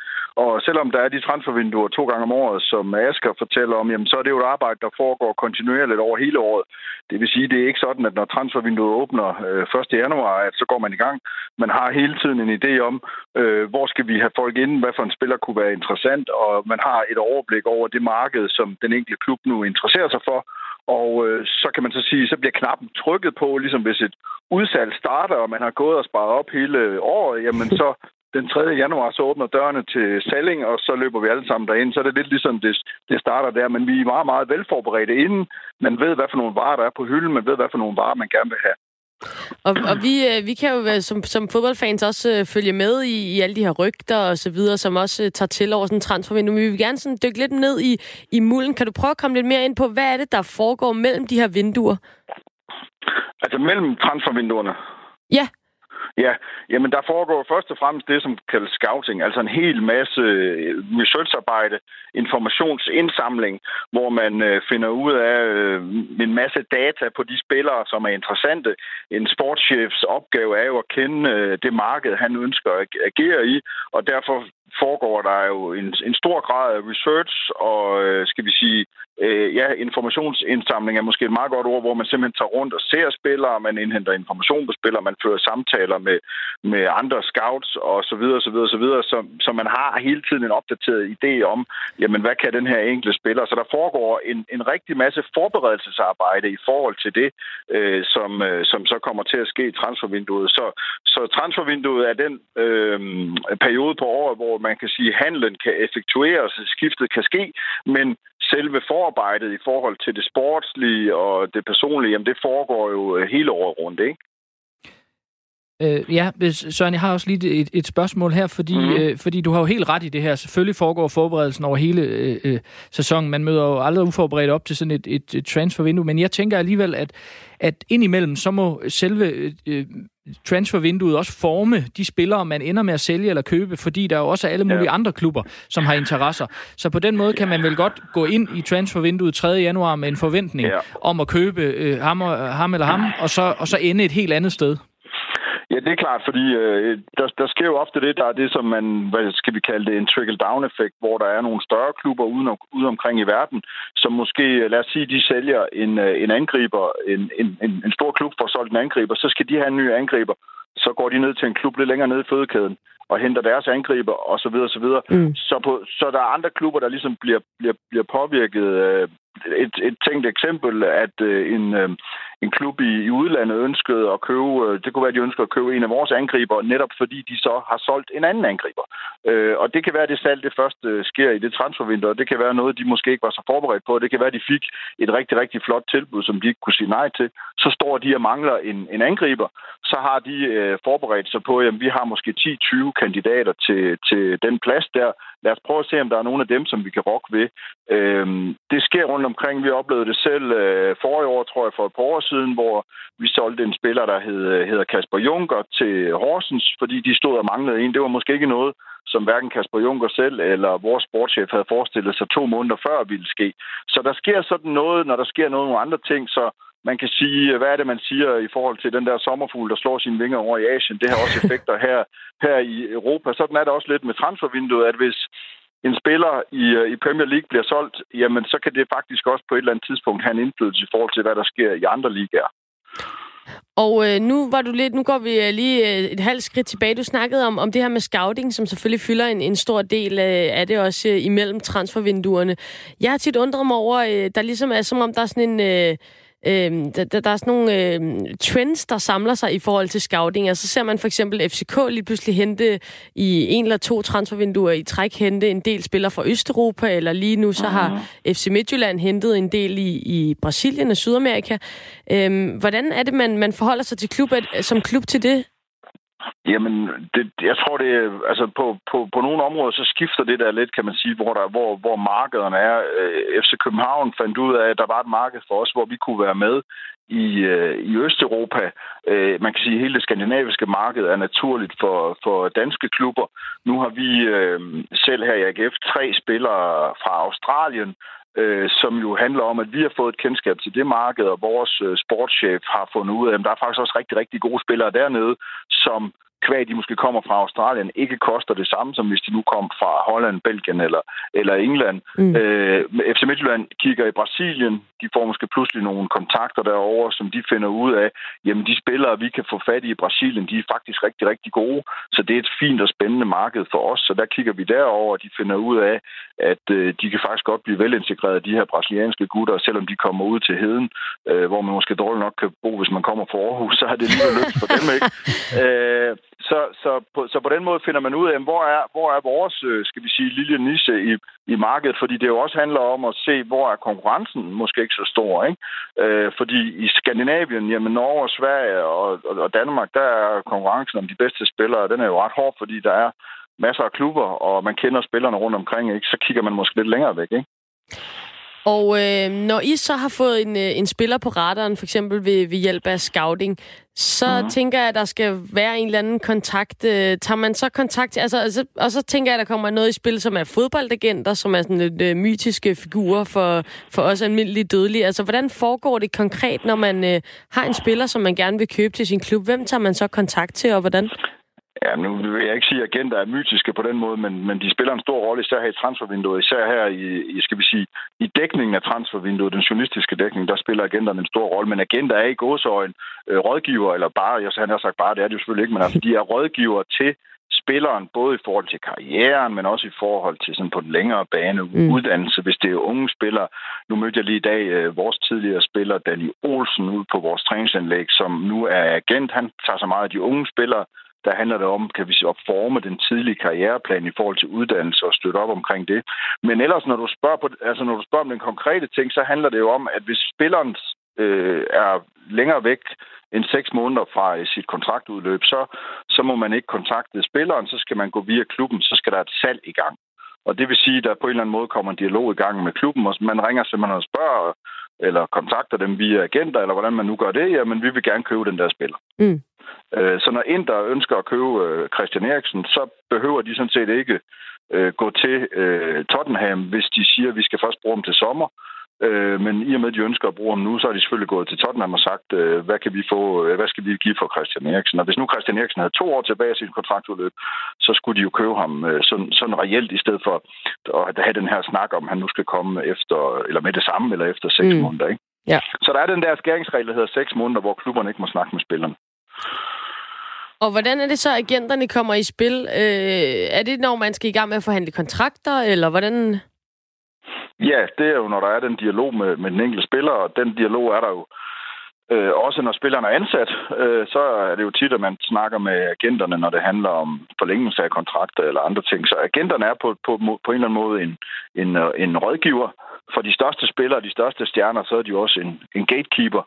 Og selvom der er de transfervinduer to gange om året, som Asker fortæller om, jamen, så er det jo et arbejde, der foregår kontinuerligt over hele året. Det vil sige, det er ikke sådan, at når transfervinduet åbner øh, 1. januar, at så går man i gang. Man har hele tiden en idé om, øh, hvor skal vi have folk ind, hvad for en spiller kunne være interessant, og man har et overblik over det marked, som den enkelte klub nu interesserer sig for, og øh, så kan man så sige, så bliver knappen trykket på, ligesom hvis et udsalg starter, og man har gået og sparet op hele året, jamen så den 3. januar, så åbner dørene til salling, og så løber vi alle sammen derind. Så er det lidt ligesom, det, det starter der. Men vi er meget, meget velforberedte inden. Man ved, hvad for nogle varer, der er på hylden. Man ved, hvad for nogle varer, man gerne vil have. Og, og vi, øh, vi kan jo som, som fodboldfans også øh, følge med i, i alle de her rygter og så videre, som også tager til over sådan en transfervindue. Men vi vil gerne sådan dykke lidt ned i, i mulden. Kan du prøve at komme lidt mere ind på, hvad er det, der foregår mellem de her vinduer? Altså mellem transfervinduerne? Ja. Ja, jamen der foregår først og fremmest det, som kaldes scouting, altså en hel masse øh, researcharbejde, informationsindsamling, hvor man øh, finder ud af øh, en masse data på de spillere, som er interessante. En sportschefs opgave er jo at kende det marked, han ønsker at agere i, og derfor foregår der jo en, en stor grad af research og, skal vi sige, øh, ja, informationsindsamling er måske et meget godt ord, hvor man simpelthen tager rundt og ser spillere, man indhenter information på spillere, man fører samtaler med, med andre scouts og så videre, så videre, så videre, så, så man har hele tiden en opdateret idé om, jamen, hvad kan den her enkelte spiller? Så der foregår en, en rigtig masse forberedelsesarbejde i forhold til det, øh, som, øh, som så kommer til at ske i transfervinduet. Så, så transfervinduet er den øh, periode på året, hvor man kan sige, at handlen kan effektueres, skiftet kan ske, men selve forarbejdet i forhold til det sportslige og det personlige, jamen det foregår jo øh, hele året rundt, ikke? Øh, ja, Søren, jeg har også lige et, et spørgsmål her, fordi, mm-hmm. øh, fordi du har jo helt ret i det her. Selvfølgelig foregår forberedelsen over hele øh, øh, sæsonen. Man møder jo aldrig uforberedt op til sådan et, et, et transfervindue, men jeg tænker alligevel, at, at indimellem, så må selve øh, transfervinduet også forme de spillere, man ender med at sælge eller købe, fordi der er jo også alle mulige ja. andre klubber, som har interesser. Så på den måde kan man vel godt gå ind i transfervinduet 3. januar med en forventning ja. om at købe øh, ham, og, ham eller ham, og så, og så ende et helt andet sted. Ja, det er klart, fordi øh, der, der sker jo ofte det, der er det, som man, hvad skal vi kalde det, en trickle-down-effekt, hvor der er nogle større klubber ude, ude omkring i verden, som måske, lad os sige, de sælger en, øh, en angriber, en, en, en stor klub får solgt en angriber, så skal de have en ny angriber, så går de ned til en klub lidt længere ned i fødekæden og henter deres angriber og så videre, så videre. Mm. Så, på, så der er andre klubber, der ligesom bliver, bliver, bliver påvirket. Øh, et, et tænkt eksempel, at øh, en, øh, en klub i, i udlandet ønskede at købe, øh, det kunne være, at de ønskede at købe en af vores angriber, netop fordi de så har solgt en anden angriber. Øh, og det kan være, at det salg det først øh, sker i det transfervindue, og det kan være noget, de måske ikke var så forberedt på. Det kan være, at de fik et rigtig, rigtig flot tilbud, som de ikke kunne sige nej til. Så står de og mangler en, en angriber. Så har de øh, forberedt sig på, at vi har måske 10-20 kandidater til, til den plads der lad os prøve at se, om der er nogle af dem, som vi kan rokke ved. Øhm, det sker rundt omkring. Vi oplevede det selv øh, forrige år, tror jeg, for et par år siden, hvor vi solgte en spiller, der hed, hedder Kasper Junker til Horsens, fordi de stod og manglede en. Det var måske ikke noget, som hverken Kasper Junker selv eller vores sportschef havde forestillet sig to måneder før ville ske. Så der sker sådan noget, når der sker noget nogle andre ting, så man kan sige, hvad er det, man siger i forhold til den der sommerfugl, der slår sine vinger over i Asien. Det har også effekter her, her i Europa. Sådan er det også lidt med transfervinduet, at hvis en spiller i, i Premier League bliver solgt, jamen så kan det faktisk også på et eller andet tidspunkt have en indflydelse i forhold til, hvad der sker i andre ligaer. Og øh, nu var du lidt, nu går vi øh, lige øh, et halvt skridt tilbage. Du snakkede om, om det her med scouting, som selvfølgelig fylder en, en stor del øh, af det også øh, imellem transfervinduerne. Jeg har tit undret mig over, øh, der ligesom er som om, der er sådan en... Øh, øh, der, der er sådan nogle øh, trends, der samler sig i forhold til scouting. Altså, så ser man for eksempel FCK lige pludselig hente i en eller to transfervinduer i træk hente en del spillere fra Østeuropa, eller lige nu så har mhm. FC Midtjylland hentet en del i, i Brasilien og Sydamerika. Øh, hvordan er det, man, man forholder sig til klub, at, som klub til det? Jamen, det, jeg tror, det altså på, på, på nogle områder, så skifter det der lidt, kan man sige, hvor, der, hvor, hvor markederne er. Øh, FC København fandt ud af, at der var et marked for os, hvor vi kunne være med i, øh, i Østeuropa. Øh, man kan sige, at hele det skandinaviske marked er naturligt for, for danske klubber. Nu har vi selv her i AGF tre spillere fra Australien, øh, som jo handler om, at vi har fået et kendskab til det marked, og vores øh, sportschef har fundet ud af, at der er faktisk også rigtig, rigtig gode spillere dernede, som kvæg de måske kommer fra Australien, ikke koster det samme, som hvis de nu kom fra Holland, Belgien eller, eller England. Mm. Øh, FC Midtjylland kigger i Brasilien, de får måske pludselig nogle kontakter derover, som de finder ud af, jamen de spillere, vi kan få fat i i Brasilien, de er faktisk rigtig, rigtig gode. Så det er et fint og spændende marked for os, så der kigger vi derover, og de finder ud af, at øh, de kan faktisk godt blive velintegreret, de her brasilianske gutter, selvom de kommer ud til heden, øh, hvor man måske dårligt nok kan bo, hvis man kommer fra Aarhus, så har det lige lyst for dem, ikke? Øh, så, så, på, så på den måde finder man ud af, hvor er, hvor er vores, øh, skal vi sige, lille niche i, i markedet, fordi det jo også handler om at se, hvor er konkurrencen måske ikke så stor, ikke? Øh, fordi i Skandinavien, jamen Norge og Sverige og, og, og Danmark, der er konkurrencen om de bedste spillere, den er jo ret hård, fordi der er masser af klubber, og man kender spillerne rundt omkring, ikke? Så kigger man måske lidt længere væk, ikke? Og øh, når I så har fået en, øh, en spiller på radaren, for eksempel ved, ved hjælp af scouting, så mm. tænker jeg, at der skal være en eller anden kontakt. Øh, tager man så kontakt til... Altså, altså, og så tænker jeg, at der kommer noget i spil, som er fodboldagenter, som er sådan lidt øh, mytiske figurer for, for os almindelige dødelige. Altså, hvordan foregår det konkret, når man øh, har en spiller, som man gerne vil købe til sin klub? Hvem tager man så kontakt til, og hvordan? Ja, nu vil jeg ikke sige, at agenter er mytiske på den måde, men, men de spiller en stor rolle, især her i transfervinduet, især her i, i, skal vi sige, i dækningen af transfervinduet, den journalistiske dækning, der spiller agenterne en stor rolle, men agenter er i gåsøjen øh, rådgiver, eller bare, jeg han har sagt bare, det er det jo selvfølgelig ikke, men altså, de er rådgiver til spilleren, både i forhold til karrieren, men også i forhold til sådan på den længere bane mm. uddannelse, hvis det er unge spillere. Nu mødte jeg lige i dag øh, vores tidligere spiller, Danny Olsen, ud på vores træningsanlæg, som nu er agent. Han tager så meget af de unge spillere, der handler det om, kan vi sige, at forme den tidlige karriereplan i forhold til uddannelse og støtte op omkring det. Men ellers, når du spørger, på, altså når du spørger om den konkrete ting, så handler det jo om, at hvis spilleren øh, er længere væk end seks måneder fra sit kontraktudløb, så, så må man ikke kontakte spilleren, så skal man gå via klubben, så skal der et salg i gang. Og det vil sige, at der på en eller anden måde kommer en dialog i gang med klubben, og man ringer simpelthen og spørger, eller kontakter dem via agenter, eller hvordan man nu gør det, jamen vi vil gerne købe den der spiller. Mm. Øh, så når Inter ønsker at købe øh, Christian Eriksen, så behøver de sådan set ikke øh, gå til Tottenham, hvis de siger, at vi skal først bruge dem til sommer. Men i og med, at de ønsker at bruge ham nu, så er de selvfølgelig gået til Tottenham og sagt, hvad kan vi få, hvad skal vi give for Christian Eriksen? Og hvis nu Christian Eriksen havde to år tilbage i sit kontraktudløb, så skulle de jo købe ham sådan, sådan reelt, i stedet for at have den her snak om, at han nu skal komme efter, eller med det samme, eller efter seks mm. måneder. Ikke? Ja. Så der er den der skæringsregel, der hedder seks måneder, hvor klubberne ikke må snakke med spillerne. Og hvordan er det så, at agenterne kommer i spil? Øh, er det, når man skal i gang med at forhandle kontrakter, eller hvordan? Ja, det er jo, når der er den dialog med, med den enkelte spiller, og den dialog er der jo øh, også, når spilleren er ansat. Øh, så er det jo tit, at man snakker med agenterne, når det handler om forlængelse af kontrakter eller andre ting. Så agenterne er på, på, på en eller anden måde en, en, øh, en rådgiver. For de største spillere, de største stjerner, så er de jo også en, en gatekeeper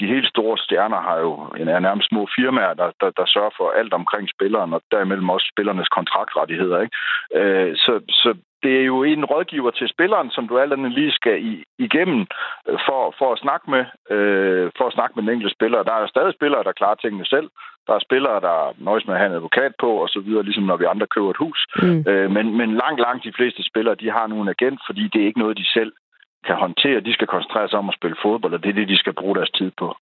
de helt store stjerner har jo en, er nærmest små firmaer, der, der, der sørger for alt omkring spilleren, og derimellem også spillernes kontraktrettigheder. Ikke? Øh, så, så det er jo en rådgiver til spilleren, som du alt andet lige skal i, igennem øh, for, for, at snakke med, øh, for at snakke med den enkelte spiller. Der er stadig spillere, der klarer tingene selv. Der er spillere, der nøjes med at have en advokat på, og så videre, ligesom når vi andre køber et hus. Mm. Øh, men, men langt, langt de fleste spillere, de har nu en agent, fordi det er ikke noget, de selv kan håndtere. De skal koncentrere sig om at spille fodbold, og det er det, de skal bruge deres tid på.